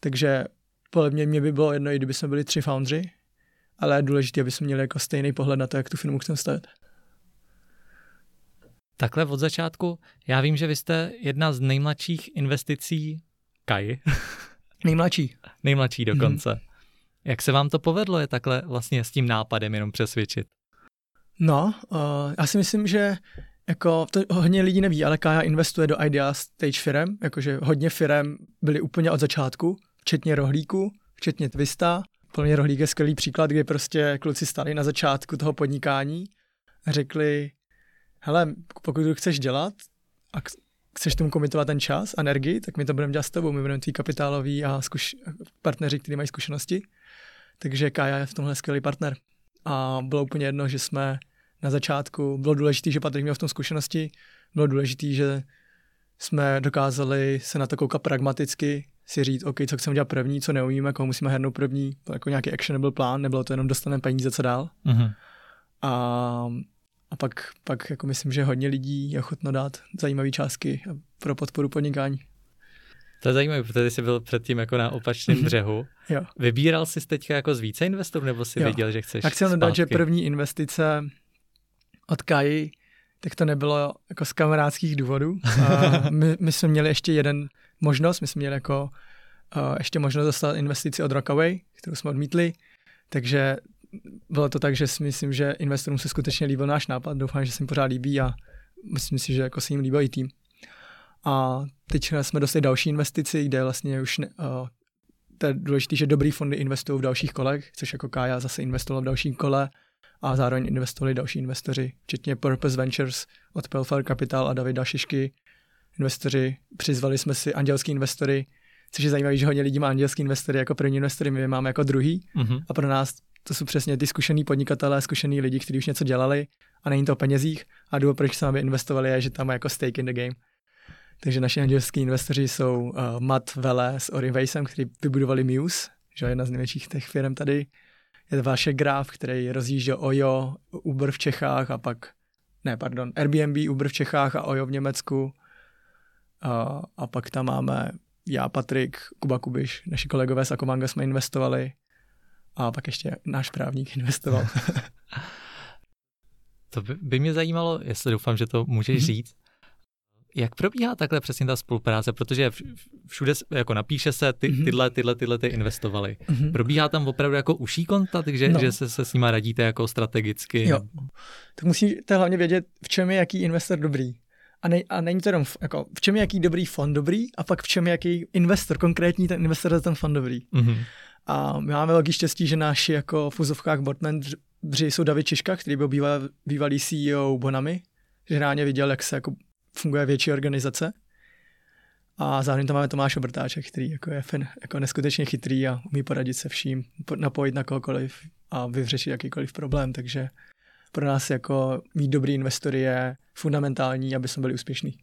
Takže podle mě, mě by bylo jedno, i kdyby jsme byli tři foundři, ale je důležité, aby jsme měli jako stejný pohled na to, jak tu firmu chceme stavit. Takhle od začátku, já vím, že vy jste jedna z nejmladších investicí Kai. Nejmladší. Nejmladší dokonce. Mm. Jak se vám to povedlo je takhle vlastně s tím nápadem jenom přesvědčit? No, uh, já si myslím, že jako to hodně lidí neví, ale Kaja investuje do idea stage firm, jakože hodně firm byly úplně od začátku, včetně rohlíku, včetně Twista. Plně rohlík je skvělý příklad, kdy prostě kluci stali na začátku toho podnikání a řekli, hele, pokud to chceš dělat a chceš tomu komitovat ten čas energii, tak my to budeme dělat s tebou, my budeme tvý kapitálový a zkuš- partneři, kteří mají zkušenosti. Takže Kaja je v tomhle skvělý partner. A bylo úplně jedno, že jsme na začátku, bylo důležité, že Patrik měl v tom zkušenosti, bylo důležité, že jsme dokázali se na to koukat pragmaticky, si říct, OK, co chceme dělat první, co neumíme, koho musíme hernout první, to jako nějaký actionable plán, nebylo to jenom dostaneme peníze, co dál. Uh-huh. A a pak, pak jako myslím, že hodně lidí je ochotno dát zajímavé částky pro podporu podnikání. To je zajímavé, protože jsi byl předtím jako na opačném břehu. jo. Vybíral jsi teď jako z více investorů, nebo jsi jo. věděl, že chceš Tak chci dát, že první investice od Kai, tak to nebylo jako z kamarádských důvodů. A my, my jsme měli ještě jeden možnost, my jsme měli jako uh, ještě možnost dostat investici od Rockaway, kterou jsme odmítli, takže bylo to tak, že si myslím, že investorům se skutečně líbil náš nápad, doufám, že se jim pořád líbí a myslím si, že jako se jim líbil i tým. A teď jsme dostali další investici, kde vlastně už ne, uh, to je důležité, že dobrý fondy investují v dalších kolech, což jako Kája zase investoval v dalším kole a zároveň investovali další investoři, včetně Purpose Ventures od Pelfar Capital a Davida Šišky. Investoři, přizvali jsme si andělský investory, což je zajímavé, že hodně lidí má andělský investory jako první investory, my je máme jako druhý mm-hmm. a pro nás to jsou přesně ty zkušený podnikatelé, zkušený lidi, kteří už něco dělali a není to o penězích a důvod, proč jsme investovali, je, že tam je jako stake in the game. Takže naši andělský investoři jsou uh, Matt Vele s Orivejsem, kteří vybudovali Muse, že je jedna z největších těch firm tady. Je to Vašek Graf, který rozjížděl Ojo, Uber v Čechách a pak, ne, pardon, Airbnb, Uber v Čechách a Ojo v Německu. Uh, a pak tam máme já, Patrik, Kuba Kubiš, naši kolegové z Akomanga jsme investovali a pak ještě náš právník investoval. to by, by mě zajímalo, jestli doufám, že to můžeš mm-hmm. říct, jak probíhá takhle přesně ta spolupráce, protože všude jako napíše se, ty, mm-hmm. tyhle, tyhle, tyhle ty investovali. Mm-hmm. Probíhá tam opravdu jako uší kontakt, že, no. že se, se s nima radíte jako strategicky? Jo. Tak musíte hlavně vědět, v čem je jaký investor dobrý. A, ne, a není to jenom jako, v čem je jaký dobrý fond dobrý a pak v čem je jaký investor, konkrétní ten investor za ten fond dobrý. Mm-hmm. A my máme velký štěstí, že naši jako v úzovkách boardmembři jsou David Čiška, který byl bývalý, bývalý CEO Bonami, že reálně viděl, jak se jako funguje větší organizace. A zároveň tam máme Tomáš Obrtáček, který jako je fin, jako neskutečně chytrý a umí poradit se vším, napojit na kohokoliv a vyřešit jakýkoliv problém, takže pro nás jako mít dobrý investory je fundamentální, aby jsme byli úspěšní.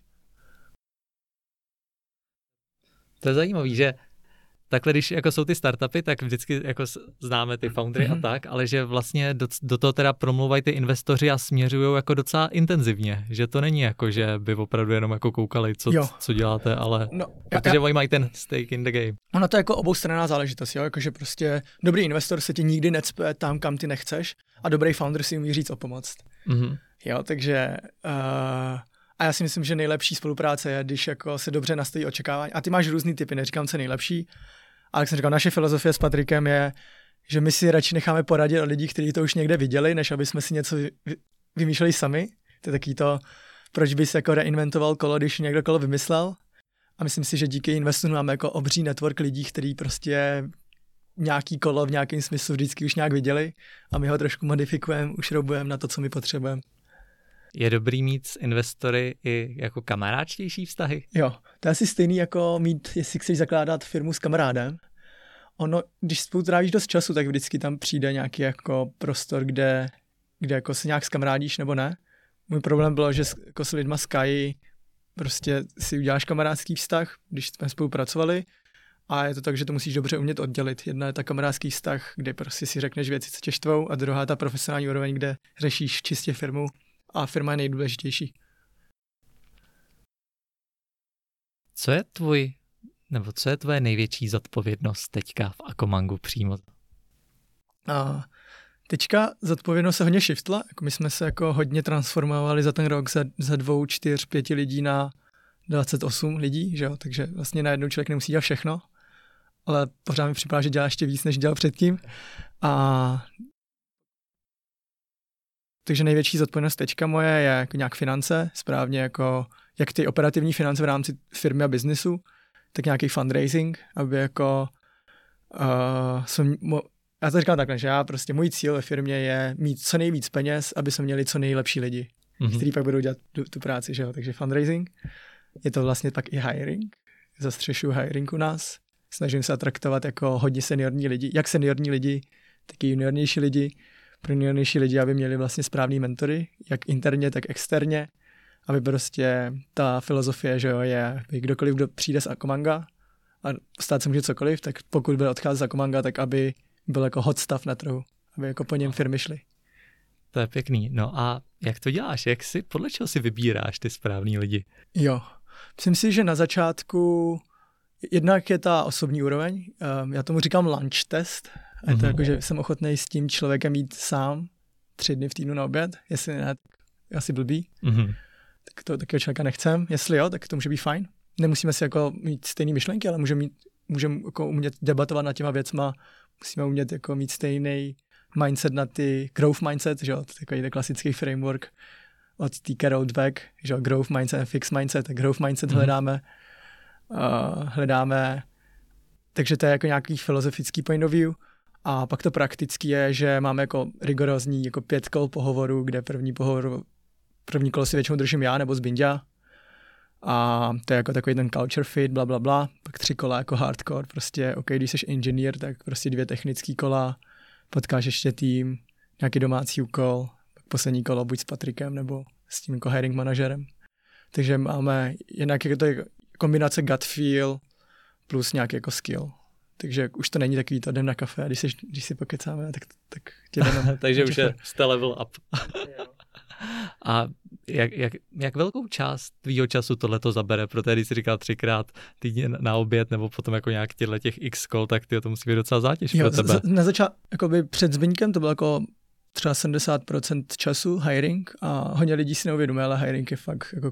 To je zajímavé, že takhle, když jako jsou ty startupy, tak vždycky jako známe ty foundry mm-hmm. a mhm. tak, ale že vlastně do, do toho teda promluvají ty investoři a směřují jako docela intenzivně, že to není jako, že by opravdu jenom jako koukali, co, co děláte, ale no, protože já, oni mají ten stake in the game. Ono to je jako oboustranná záležitost, jo, jakože prostě dobrý investor se ti nikdy necpe tam, kam ty nechceš a dobrý founder si umí říct o pomoc. Mm-hmm. Jo, takže uh, a já si myslím, že nejlepší spolupráce je, když jako se dobře nastaví očekávání. A ty máš různý typy, neříkám, co nejlepší, ale jak jsem říkal, naše filozofie s Patrikem je, že my si radši necháme poradit od lidí, kteří to už někde viděli, než aby jsme si něco vymýšleli sami. To je taký to, proč bys jako reinventoval kolo, když někdo kolo vymyslel. A myslím si, že díky investu máme jako obří network lidí, kteří prostě nějaký kolo v nějakém smyslu vždycky už nějak viděli a my ho trošku modifikujeme, ušroubujeme na to, co my potřebujeme. Je dobrý mít s investory i jako kamarádštější vztahy? Jo, to je asi stejný jako mít, jestli chceš zakládat firmu s kamarádem. Ono, když spolu trávíš dost času, tak vždycky tam přijde nějaký jako prostor, kde, kde jako se nějak skamarádíš nebo ne. Můj problém bylo, že jako s lidma Sky prostě si uděláš kamarádský vztah, když jsme spolupracovali, a je to tak, že to musíš dobře umět oddělit. Jedna je ta kamarádský vztah, kde prostě si řekneš věci, co tě štvou, a druhá ta profesionální úroveň, kde řešíš čistě firmu a firma je nejdůležitější. Co je tvůj, nebo co je tvoje největší zodpovědnost teďka v Akomangu přímo? A teďka zodpovědnost se hodně shiftla, jako my jsme se jako hodně transformovali za ten rok ze, ze dvou, čtyř, pěti lidí na 28 lidí, že jo? takže vlastně najednou člověk nemusí dělat všechno, ale pořád mi připadá, že dělá ještě víc, než dělal předtím. A takže největší zodpovědnost teďka moje je jako nějak finance, správně jako jak ty operativní finance v rámci firmy a biznesu, tak nějaký fundraising, aby jako uh, jsem, mo, já to říkám takhle, že já prostě můj cíl ve firmě je mít co nejvíc peněz, aby jsme měli co nejlepší lidi, mm-hmm. kteří pak budou dělat tu, tu práci, že jo? takže fundraising, je to vlastně pak i hiring, zastřešuju hiring u nás, snažím se atraktovat jako hodně seniorní lidi, jak seniorní lidi, tak i juniornější lidi, pro lidi, aby měli vlastně správný mentory, jak interně, tak externě, aby prostě ta filozofie, že jo, je, aby kdokoliv, kdo přijde z Akomanga a stát se může cokoliv, tak pokud bude odcházet z Akomanga, tak aby byl jako hot staff na trhu, aby jako po něm firmy šly. To je pěkný. No a jak to děláš? Jak si, podle čeho si vybíráš ty správný lidi? Jo, myslím si, že na začátku jednak je ta osobní úroveň, um, já tomu říkám lunch test, a je to mm-hmm. jako, že jsem ochotný s tím člověkem mít sám tři dny v týdnu na oběd, jestli ne, asi blbý. Mm-hmm. Tak to takového člověka nechcem. Jestli jo, tak to může být fajn. Nemusíme si jako mít stejné myšlenky, ale můžeme mít, můžeme jako umět debatovat nad těma věcma, musíme umět jako mít stejný mindset na ty growth mindset, že jo, takový klasický framework od té Carol Dweck, že jo, growth mindset a fixed mindset, tak growth mindset mm-hmm. hledáme, uh, hledáme, takže to je jako nějaký filozofický point of view a pak to praktický je, že máme jako rigorózní jako pět kol pohovoru, kde první pohovor, první kolo si většinou držím já nebo Zbindia. A to je jako takový ten culture fit, bla, bla, bla. Pak tři kola jako hardcore, prostě, OK, když jsi engineer, tak prostě dvě technické kola, potkáš ještě tým, nějaký domácí úkol, pak poslední kolo buď s Patrikem nebo s tím jako hiring manažerem. Takže máme jednak jako to je kombinace gut feel plus nějaký jako skill. Takže už to není takový to jdem na kafe a když, si, když si pokecáme, tak, tak tě jdeme. Takže už je jste level up. a jak, jak, jak velkou část tvýho času tohle to zabere? Protože když jsi říkal třikrát týdně na oběd nebo potom jako nějak těchto těch x kol, tak ty to musí být docela zátěž jo, pro tebe. Z, na začátku, jakoby před Zbyňkem to bylo jako třeba 70% času hiring a hodně lidí si neuvědomuje, ale hiring je fakt jako,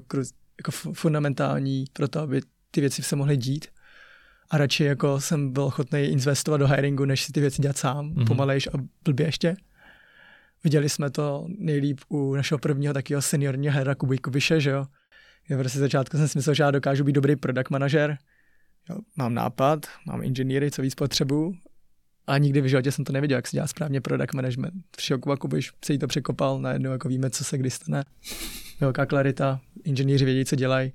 jako fundamentální pro to, aby ty věci se mohly dít a radši jako jsem byl ochotný investovat do hiringu, než si ty věci dělat sám, mm-hmm. pomalejš a blbě ještě. Viděli jsme to nejlíp u našeho prvního takového seniorního hera Kuby Kubiše, že jo. Já prostě začátku jsem si myslel, že já dokážu být dobrý product manažer. Jo, mám nápad, mám inženýry, co víc potřebuju, a nikdy v životě jsem to neviděl, jak se dělá správně product management. Přišel Kuba Kubiš, se jí to překopal, najednou jako víme, co se kdy stane. Velká klarita, inženýři vědí, co dělají.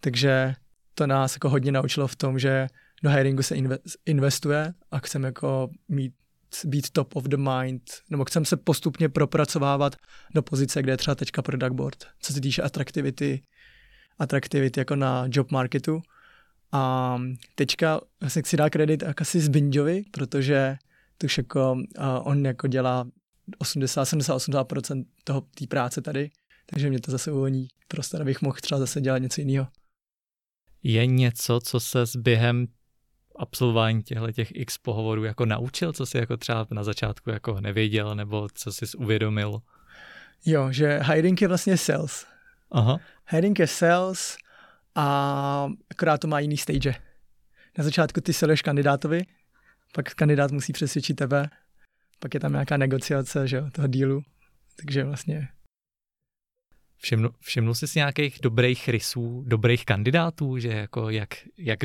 Takže to nás jako hodně naučilo v tom, že do hiringu se investuje a chceme jako mít být top of the mind, nebo chceme se postupně propracovávat do pozice, kde je třeba teďka product board, co se týče atraktivity, atraktivity jako na job marketu. A teďka se chci dát kredit asi Zbinďovi, protože tuž jako uh, on jako dělá 80, 70, 80% toho té práce tady, takže mě to zase uvolní prostor, abych mohl třeba zase dělat něco jiného. Je něco, co se během absolvování těchto těch x pohovorů jako naučil, co jsi jako třeba na začátku jako nevěděl, nebo co jsi uvědomil? Jo, že hiring je vlastně sales. Aha. Hiring je sales a akorát to má jiný stage. Na začátku ty seleš kandidátovi, pak kandidát musí přesvědčit tebe, pak je tam nějaká negociace že, toho dílu, takže vlastně Všimnu, všimnul jsi si nějakých dobrých rysů, dobrých kandidátů, že jako jak, jak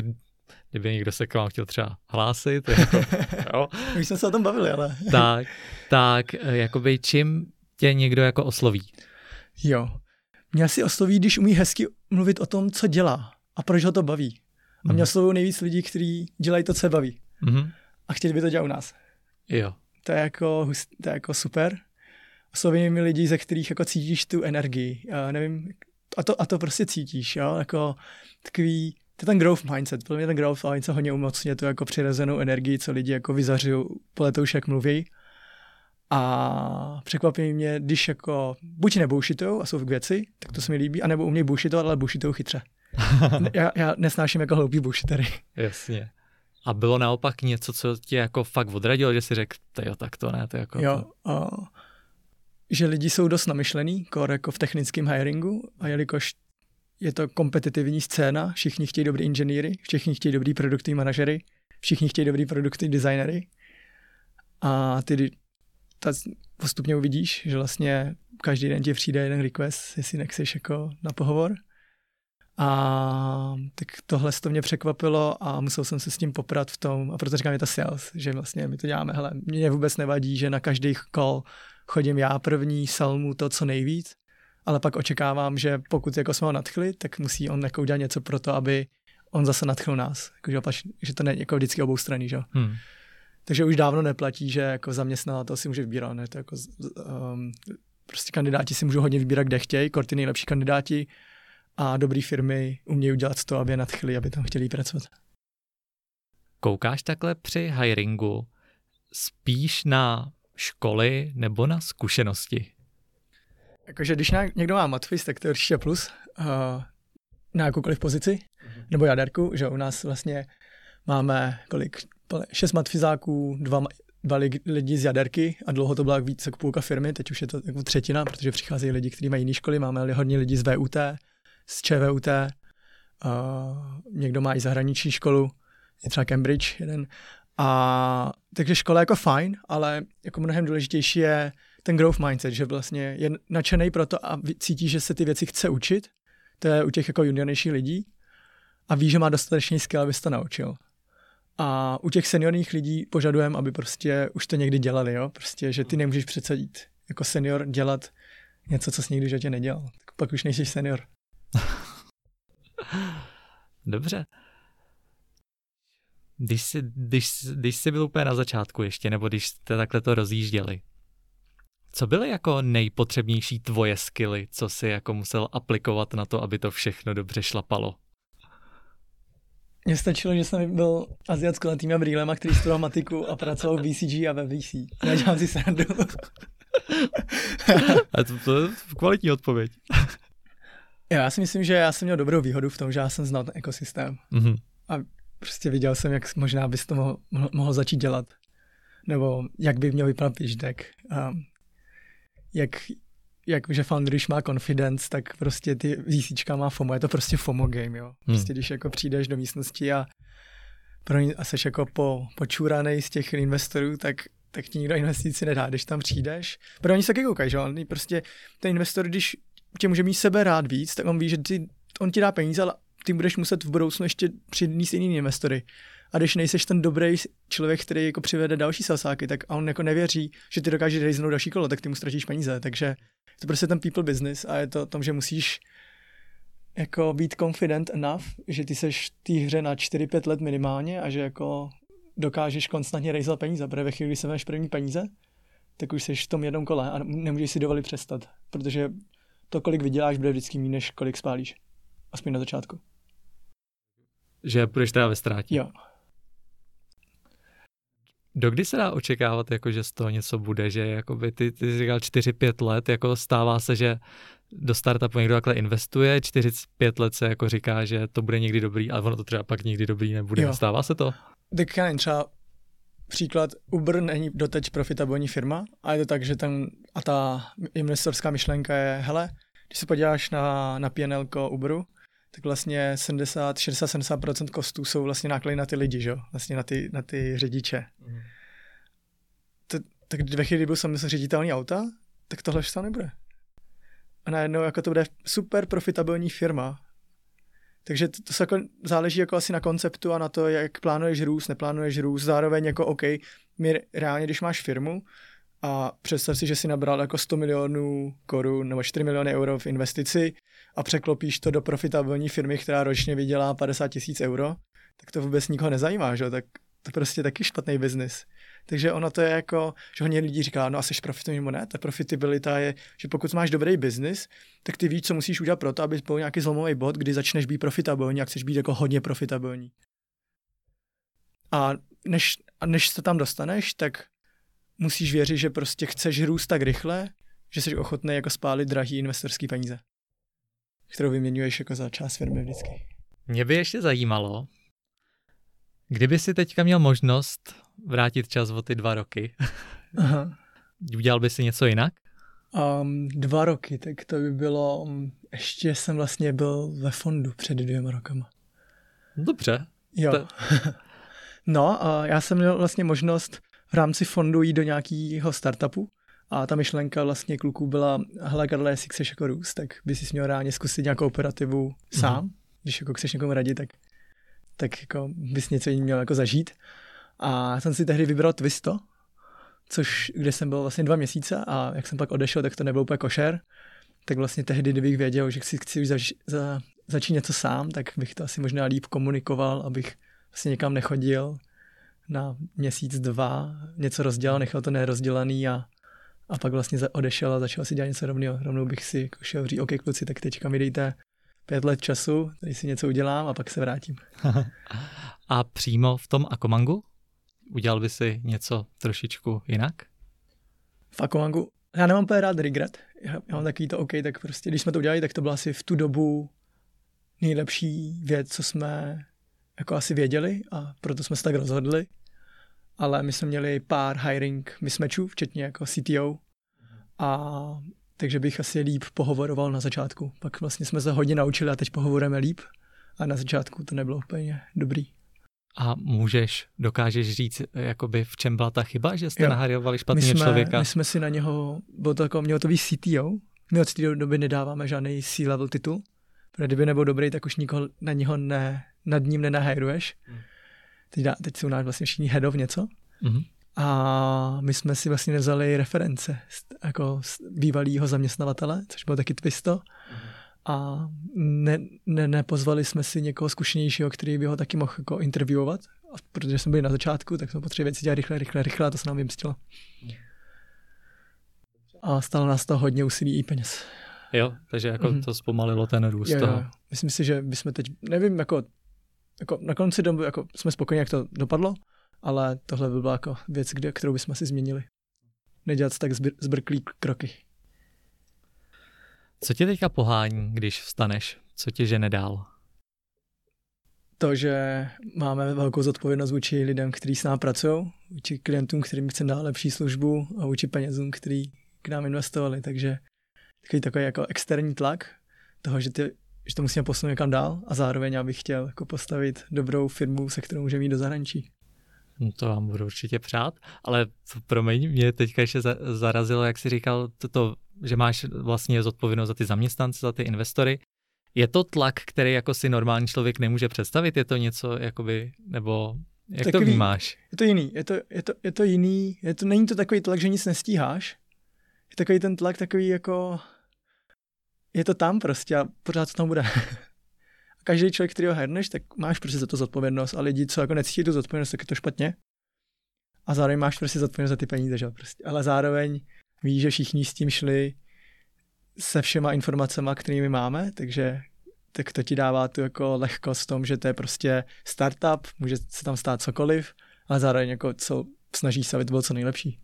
kdyby někdo se k vám chtěl třeba hlásit. Jako, jo. Už jsme se o tom bavili, ale... tak, tak, eh, jakoby čím tě někdo jako osloví? Jo. Mě asi osloví, když umí hezky mluvit o tom, co dělá a proč ho to baví. A mě mhm. oslovují nejvíc lidí, kteří dělají to, co je baví. Mm-hmm. A chtěli by to dělat u nás. Jo. To je jako, to je jako super. Osloví mi lidi, ze kterých jako cítíš tu energii. Já nevím, a to, a to prostě cítíš, jo, jako takový to je ten growth mindset. Podle mě ten growth mindset hodně umocňuje tu jako přirozenou energii, co lidi jako vyzařují podle toho, jak mluví. A překvapí mě, když jako buď neboušitujou a jsou k věci, tak to se mi líbí, anebo umějí bušitovat, ale bušitujou chytře. já, já nesnáším jako hloupý bušitery. Jasně. A bylo naopak něco, co tě jako fakt odradilo, že si řekl, jo, tak to ne, to jako jo, to... A, že lidi jsou dost namyšlený, jako v technickém hiringu a jelikož je to kompetitivní scéna, všichni chtějí dobrý inženýry, všichni chtějí dobrý produktní manažery, všichni chtějí dobrý produktní designery a ty ta postupně uvidíš, že vlastně každý den ti přijde jeden request, jestli nechceš jako na pohovor. A tak tohle to mě překvapilo a musel jsem se s tím poprat v tom, a proto říkám, je to sales, že vlastně my to děláme, hele, mě vůbec nevadí, že na každý call chodím já první, salmu to, co nejvíc, ale pak očekávám, že pokud jako jsme ho nadchli, tak musí on jako udělat něco pro to, aby on zase nadchl nás. Jako, že, opač, že to není jako vždycky obou strany, že? Hmm. Takže už dávno neplatí, že jako zaměstnavatel si může vybírat. Ne? To jako, um, prostě kandidáti si můžou hodně vybírat, kde chtějí, kor ty nejlepší kandidáti a dobré firmy umějí udělat to, aby je nadchli, aby tam chtěli pracovat. Koukáš takhle při hiringu spíš na školy nebo na zkušenosti? Jakože když někdo má matfis, tak to je určitě plus uh, na jakoukoliv pozici, mm-hmm. nebo jaderku, že u nás vlastně máme kolik, šest matfizáků, dva, dva lidi z jaderky a dlouho to byla víc jako půlka firmy, teď už je to jako třetina, protože přicházejí lidi, kteří mají jiné školy, máme hodně lidí z VUT, z ČVUT, uh, někdo má i zahraniční školu, je třeba Cambridge jeden. A takže škola jako fajn, ale jako mnohem důležitější je ten growth mindset, že vlastně je nadšený pro to a cítí, že se ty věci chce učit. To je u těch jako juniornějších lidí a ví, že má dostatečný skill, aby se to naučil. A u těch seniorních lidí požadujeme, aby prostě už to někdy dělali, jo? Prostě, že ty nemůžeš přece jít jako senior dělat něco, co jsi nikdy v životě nedělal. Tak pak už nejsi senior. Dobře. Když jsi, když, když jsi byl úplně na začátku ještě, nebo když jste takhle to rozjížděli, co byly jako nejpotřebnější tvoje skily, co jsi jako musel aplikovat na to, aby to všechno dobře šlapalo? Mně stačilo, že jsem byl azijatsko-latýma brýlema, který studoval matiku a pracoval v BCG a ve VC. Nedělám si srandu. a to, to je kvalitní odpověď. Já si myslím, že já jsem měl dobrou výhodu v tom, že já jsem znal ten ekosystém. Mm-hmm. A prostě viděl jsem, jak možná bys to mohl, mohl začít dělat. Nebo jak by měl vypadat pitch deck. Um, jak, jak že founder, když má confidence, tak prostě ty VCčka má FOMO, je to prostě FOMO game, jo. Hmm. Prostě hmm. když jako přijdeš do místnosti a pro ně, a seš jako po, počúranej z těch investorů, tak tak ti nikdo investici nedá, když tam přijdeš. Pro oni se taky koukají, že on prostě ten investor, když tě může mít sebe rád víc, tak on ví, že ty, on ti dá peníze, ale ty budeš muset v budoucnu ještě přinést jiný investory. A když nejseš ten dobrý člověk, který jako přivede další salsáky, tak on jako nevěří, že ty dokážeš rejznout další kolo, tak ty mu ztratíš peníze. Takže je to prostě ten people business a je to o tom, že musíš jako být confident enough, že ty seš v té hře na 4-5 let minimálně a že jako dokážeš konstantně rejzat peníze, protože ve chvíli, kdy se máš první peníze, tak už jsi v tom jednom kole a nemůžeš si dovolit přestat, protože to, kolik vyděláš, bude vždycky méně, než kolik spálíš. Aspoň na začátku. Že budeš teda ve ztrátě. Jo. Dokdy se dá očekávat, jako, že z toho něco bude, že jakoby ty, ty jsi říkal 4-5 let, jako stává se, že do startupu někdo takhle investuje, 45 let se jako říká, že to bude někdy dobrý, ale ono to třeba pak nikdy dobrý nebude. Jo. Stává se to? Teďka nevím, třeba příklad, Uber není doteď profitabilní firma a je to tak, že ten, a ta investorská myšlenka je, hele, když se podíváš na, na PNL Uberu, tak vlastně 70, 60-70% kostů jsou vlastně náklady na ty lidi, že? vlastně na ty, na ty řidiče. Mm. To, tak ve chvíli, kdy byl jsem ředitelný auta, tak tohle už tam nebude. A najednou jako to bude super profitabilní firma. Takže to, to se jako záleží jako asi na konceptu a na to, jak plánuješ růst, neplánuješ růst. Zároveň jako OK, my reálně, když máš firmu, a představ si, že si nabral jako 100 milionů korun nebo 4 miliony euro v investici a překlopíš to do profitabilní firmy, která ročně vydělá 50 tisíc euro, tak to vůbec nikoho nezajímá, že? tak to je prostě taky špatný biznis. Takže ono to je jako, že hodně lidí říká, no a jsi profitabilní nebo ne, ta profitabilita je, že pokud máš dobrý biznis, tak ty víš, co musíš udělat pro to, aby byl nějaký zlomový bod, kdy začneš být profitabilní a chceš být jako hodně profitabilní. A než, a než se tam dostaneš, tak musíš věřit, že prostě chceš růst tak rychle, že jsi ochotný jako spálit drahý investorský peníze, kterou vyměňuješ jako za část firmy vždycky. Mě by ještě zajímalo, kdyby si teďka měl možnost vrátit čas o ty dva roky, Aha. udělal by si něco jinak? Um, dva roky, tak to by bylo, um, ještě jsem vlastně byl ve fondu před dvěma rokama. Dobře. Jo. To... no, a já jsem měl vlastně možnost v rámci fondu jít do nějakého startupu a ta myšlenka vlastně kluků byla, hele Karle, jestli chceš jako růst, tak by si měl reálně zkusit nějakou operativu sám, mm-hmm. když jako chceš někomu radit, tak, tak jako bys něco měl jako zažít. A jsem si tehdy vybral Twisto, což, kde jsem byl vlastně dva měsíce a jak jsem pak odešel, tak to nebyl úplně košer. Tak vlastně tehdy, kdybych věděl, že si chci už zač, za, začít něco sám, tak bych to asi možná líp komunikoval, abych vlastně někam nechodil na měsíc, dva, něco rozdělal, nechal to nerozdělaný a, a pak vlastně odešel a začal si dělat něco rovného. Rovnou bych si jako šel říct, OK kluci, tak teďka mi dejte pět let času, tady si něco udělám a pak se vrátím. a přímo v tom Akomangu? Udělal by si něco trošičku jinak? V Akomangu? Já nemám úplně rád regret. Já, já mám takový to OK, tak prostě, když jsme to udělali, tak to byla asi v tu dobu nejlepší věc, co jsme jako asi věděli a proto jsme se tak rozhodli. Ale my jsme měli pár hiring mismatchů, včetně jako CTO. A takže bych asi líp pohovoroval na začátku. Pak vlastně jsme se hodně naučili a teď pohovorujeme líp. A na začátku to nebylo úplně dobrý. A můžeš, dokážeš říct, jakoby v čem byla ta chyba, že jste nahajovali špatného člověka? My jsme si na něho, bylo to jako, mělo to být CTO, my od té doby nedáváme žádný C-level titul, protože kdyby nebyl dobrý, tak už nikoho na něho ne, nad ním nenahajruješ. Hmm. Teď, dá, teď jsou náš vlastně všichni headov něco. Mm-hmm. A my jsme si vlastně nevzali reference jako bývalého zaměstnavatele, což bylo taky Twisto. Mm-hmm. A ne, ne, nepozvali jsme si někoho zkušenějšího, který by ho taky mohl jako interviewovat. A protože jsme byli na začátku, tak jsme potřebovali věci dělat rychle, rychle, rychle a to se nám vymstilo. A stalo nás to hodně úsilí i peněz. Jo, takže jako mm-hmm. to zpomalilo ten růst jo, toho. Jo. Myslím si, že bychom teď, nevím, jako jako na konci doby jako jsme spokojeni, jak to dopadlo, ale tohle by byla jako věc, kde, kterou bychom si změnili. Nedělat tak zbr- zbrklý kroky. Co tě teďka pohání, když vstaneš? Co tě žene dál? To, že máme velkou zodpovědnost vůči lidem, kteří s námi pracují, vůči klientům, kterým chceme dát lepší službu a vůči penězům, který k nám investovali. Takže takový takový jako externí tlak toho, že ty že to musíme posunout někam dál a zároveň já bych chtěl jako postavit dobrou firmu, se kterou můžeme jít do zahraničí. No to vám budu určitě přát, ale promiň, mě teďka ještě zarazilo, jak jsi říkal, to, že máš vlastně zodpovědnost za ty zaměstnance, za ty investory. Je to tlak, který jako si normální člověk nemůže představit? Je to něco, jakoby, nebo jak takový, to vnímáš? Je to jiný, je to, je to, je to jiný, je to, není to takový tlak, že nic nestíháš. Je takový ten tlak takový jako, je to tam prostě a pořád to tam bude. a každý člověk, který ho herneš, tak máš prostě za to zodpovědnost a lidi, co jako necítí tu zodpovědnost, tak je to špatně. A zároveň máš prostě zodpovědnost za ty peníze, že? Prostě. Ale zároveň víš, že všichni s tím šli se všema informacemi, kterými máme, takže tak to ti dává tu jako lehkost v tom, že to je prostě startup, může se tam stát cokoliv, ale zároveň jako co snaží se, aby to bylo co nejlepší.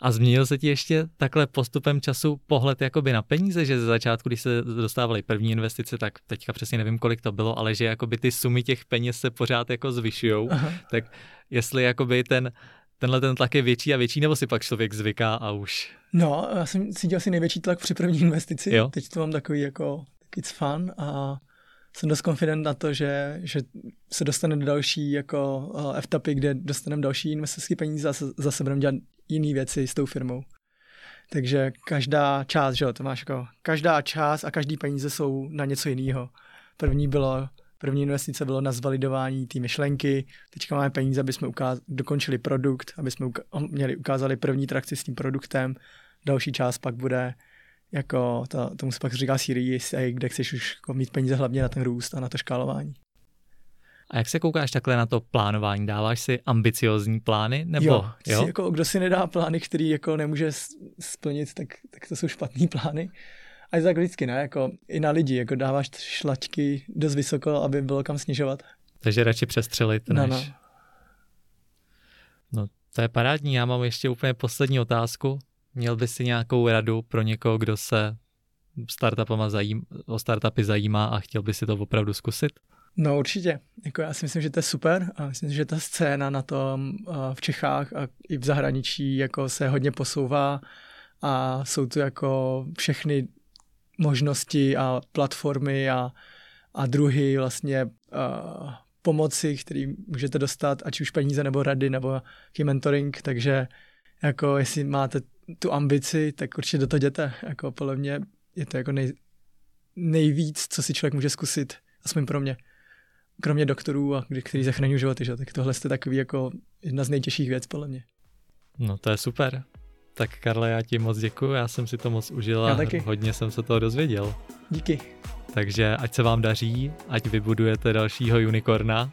A změnil se ti ještě takhle postupem času pohled jakoby na peníze, že ze začátku, když se dostávaly první investice, tak teďka přesně nevím, kolik to bylo, ale že jakoby ty sumy těch peněz se pořád jako zvyšují, tak jestli jakoby ten, tenhle ten tlak je větší a větší, nebo si pak člověk zvyká a už? No, já jsem cítil asi největší tlak při první investici. Jo? Teď to mám takový jako, it's fun a jsem dost confident na to, že, že se dostane do další jako uh, F-tapy, kde dostaneme další investorské peníze a zase budeme dělat jiné věci s tou firmou. Takže každá část, že jo, to máš jako, každá část a každý peníze jsou na něco jiného. První bylo, první investice bylo na zvalidování té myšlenky, teďka máme peníze, aby jsme ukáz, dokončili produkt, aby jsme uka- měli, ukázali první trakci s tím produktem, další část pak bude jako, to, tomu se pak říká A, kde chceš už jako mít peníze hlavně na ten růst a na to škálování. A jak se koukáš takhle na to plánování? Dáváš si ambiciozní plány? Nebo, jo, jo? Si, jako, kdo si nedá plány, který jako nemůže splnit, tak, tak to jsou špatný plány. A je to tak vždycky, ne? Jako, I na lidi, jako dáváš šlačky dost vysoko, aby bylo kam snižovat. Takže radši přestřelit, no, než... No, no. no, to je parádní. Já mám ještě úplně poslední otázku. Měl bys si nějakou radu pro někoho, kdo se zajím, o startupy zajímá a chtěl by si to opravdu zkusit? No určitě. Jako já si myslím, že to je super a myslím, že ta scéna na tom v Čechách a i v zahraničí jako se hodně posouvá a jsou tu jako všechny možnosti a platformy a, a druhy vlastně uh, pomoci, který můžete dostat, ať už peníze nebo rady nebo jaký mentoring, takže jako jestli máte tu ambici, tak určitě do toho jděte. Jako podle mě je to jako nej, nejvíc, co si člověk může zkusit, aspoň pro mě. Kromě doktorů, a kteří zachraňují životy, že? tak tohle je takový jako jedna z nejtěžších věcí, podle mě. No to je super. Tak Karle, já ti moc děkuji, já jsem si to moc užil a hodně jsem se toho dozvěděl. Díky. Takže ať se vám daří, ať vybudujete dalšího unikorna,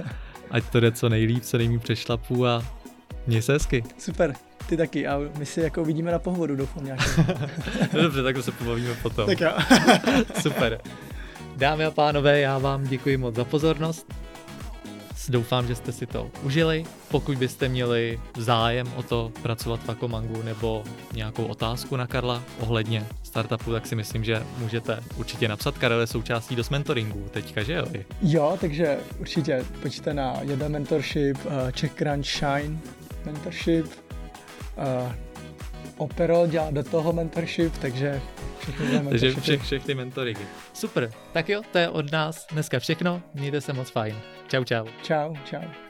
ať to jde co nejlíp, co nejmí přešlapu a měj se hezky. Super. Ty taky a my si jako uvidíme na pohovoru, doufám nějak. no dobře, tak se pobavíme potom. Tak jo. Super. Dámy a pánové, já vám děkuji moc za pozornost. Doufám, že jste si to užili. Pokud byste měli zájem o to pracovat v Akomangu nebo nějakou otázku na Karla ohledně startupu, tak si myslím, že můžete určitě napsat. Karel je součástí dost mentoringu teďka, že jo? Jo, takže určitě pojďte na jeden mentorship, uh, Czech Crunch Shine mentorship, uh, Opero dělá do toho mentorship, takže všechny Takže všech, všechny mentory. Super, tak jo, to je od nás dneska všechno, mějte se moc fajn. Čau, čau. Čau, čau.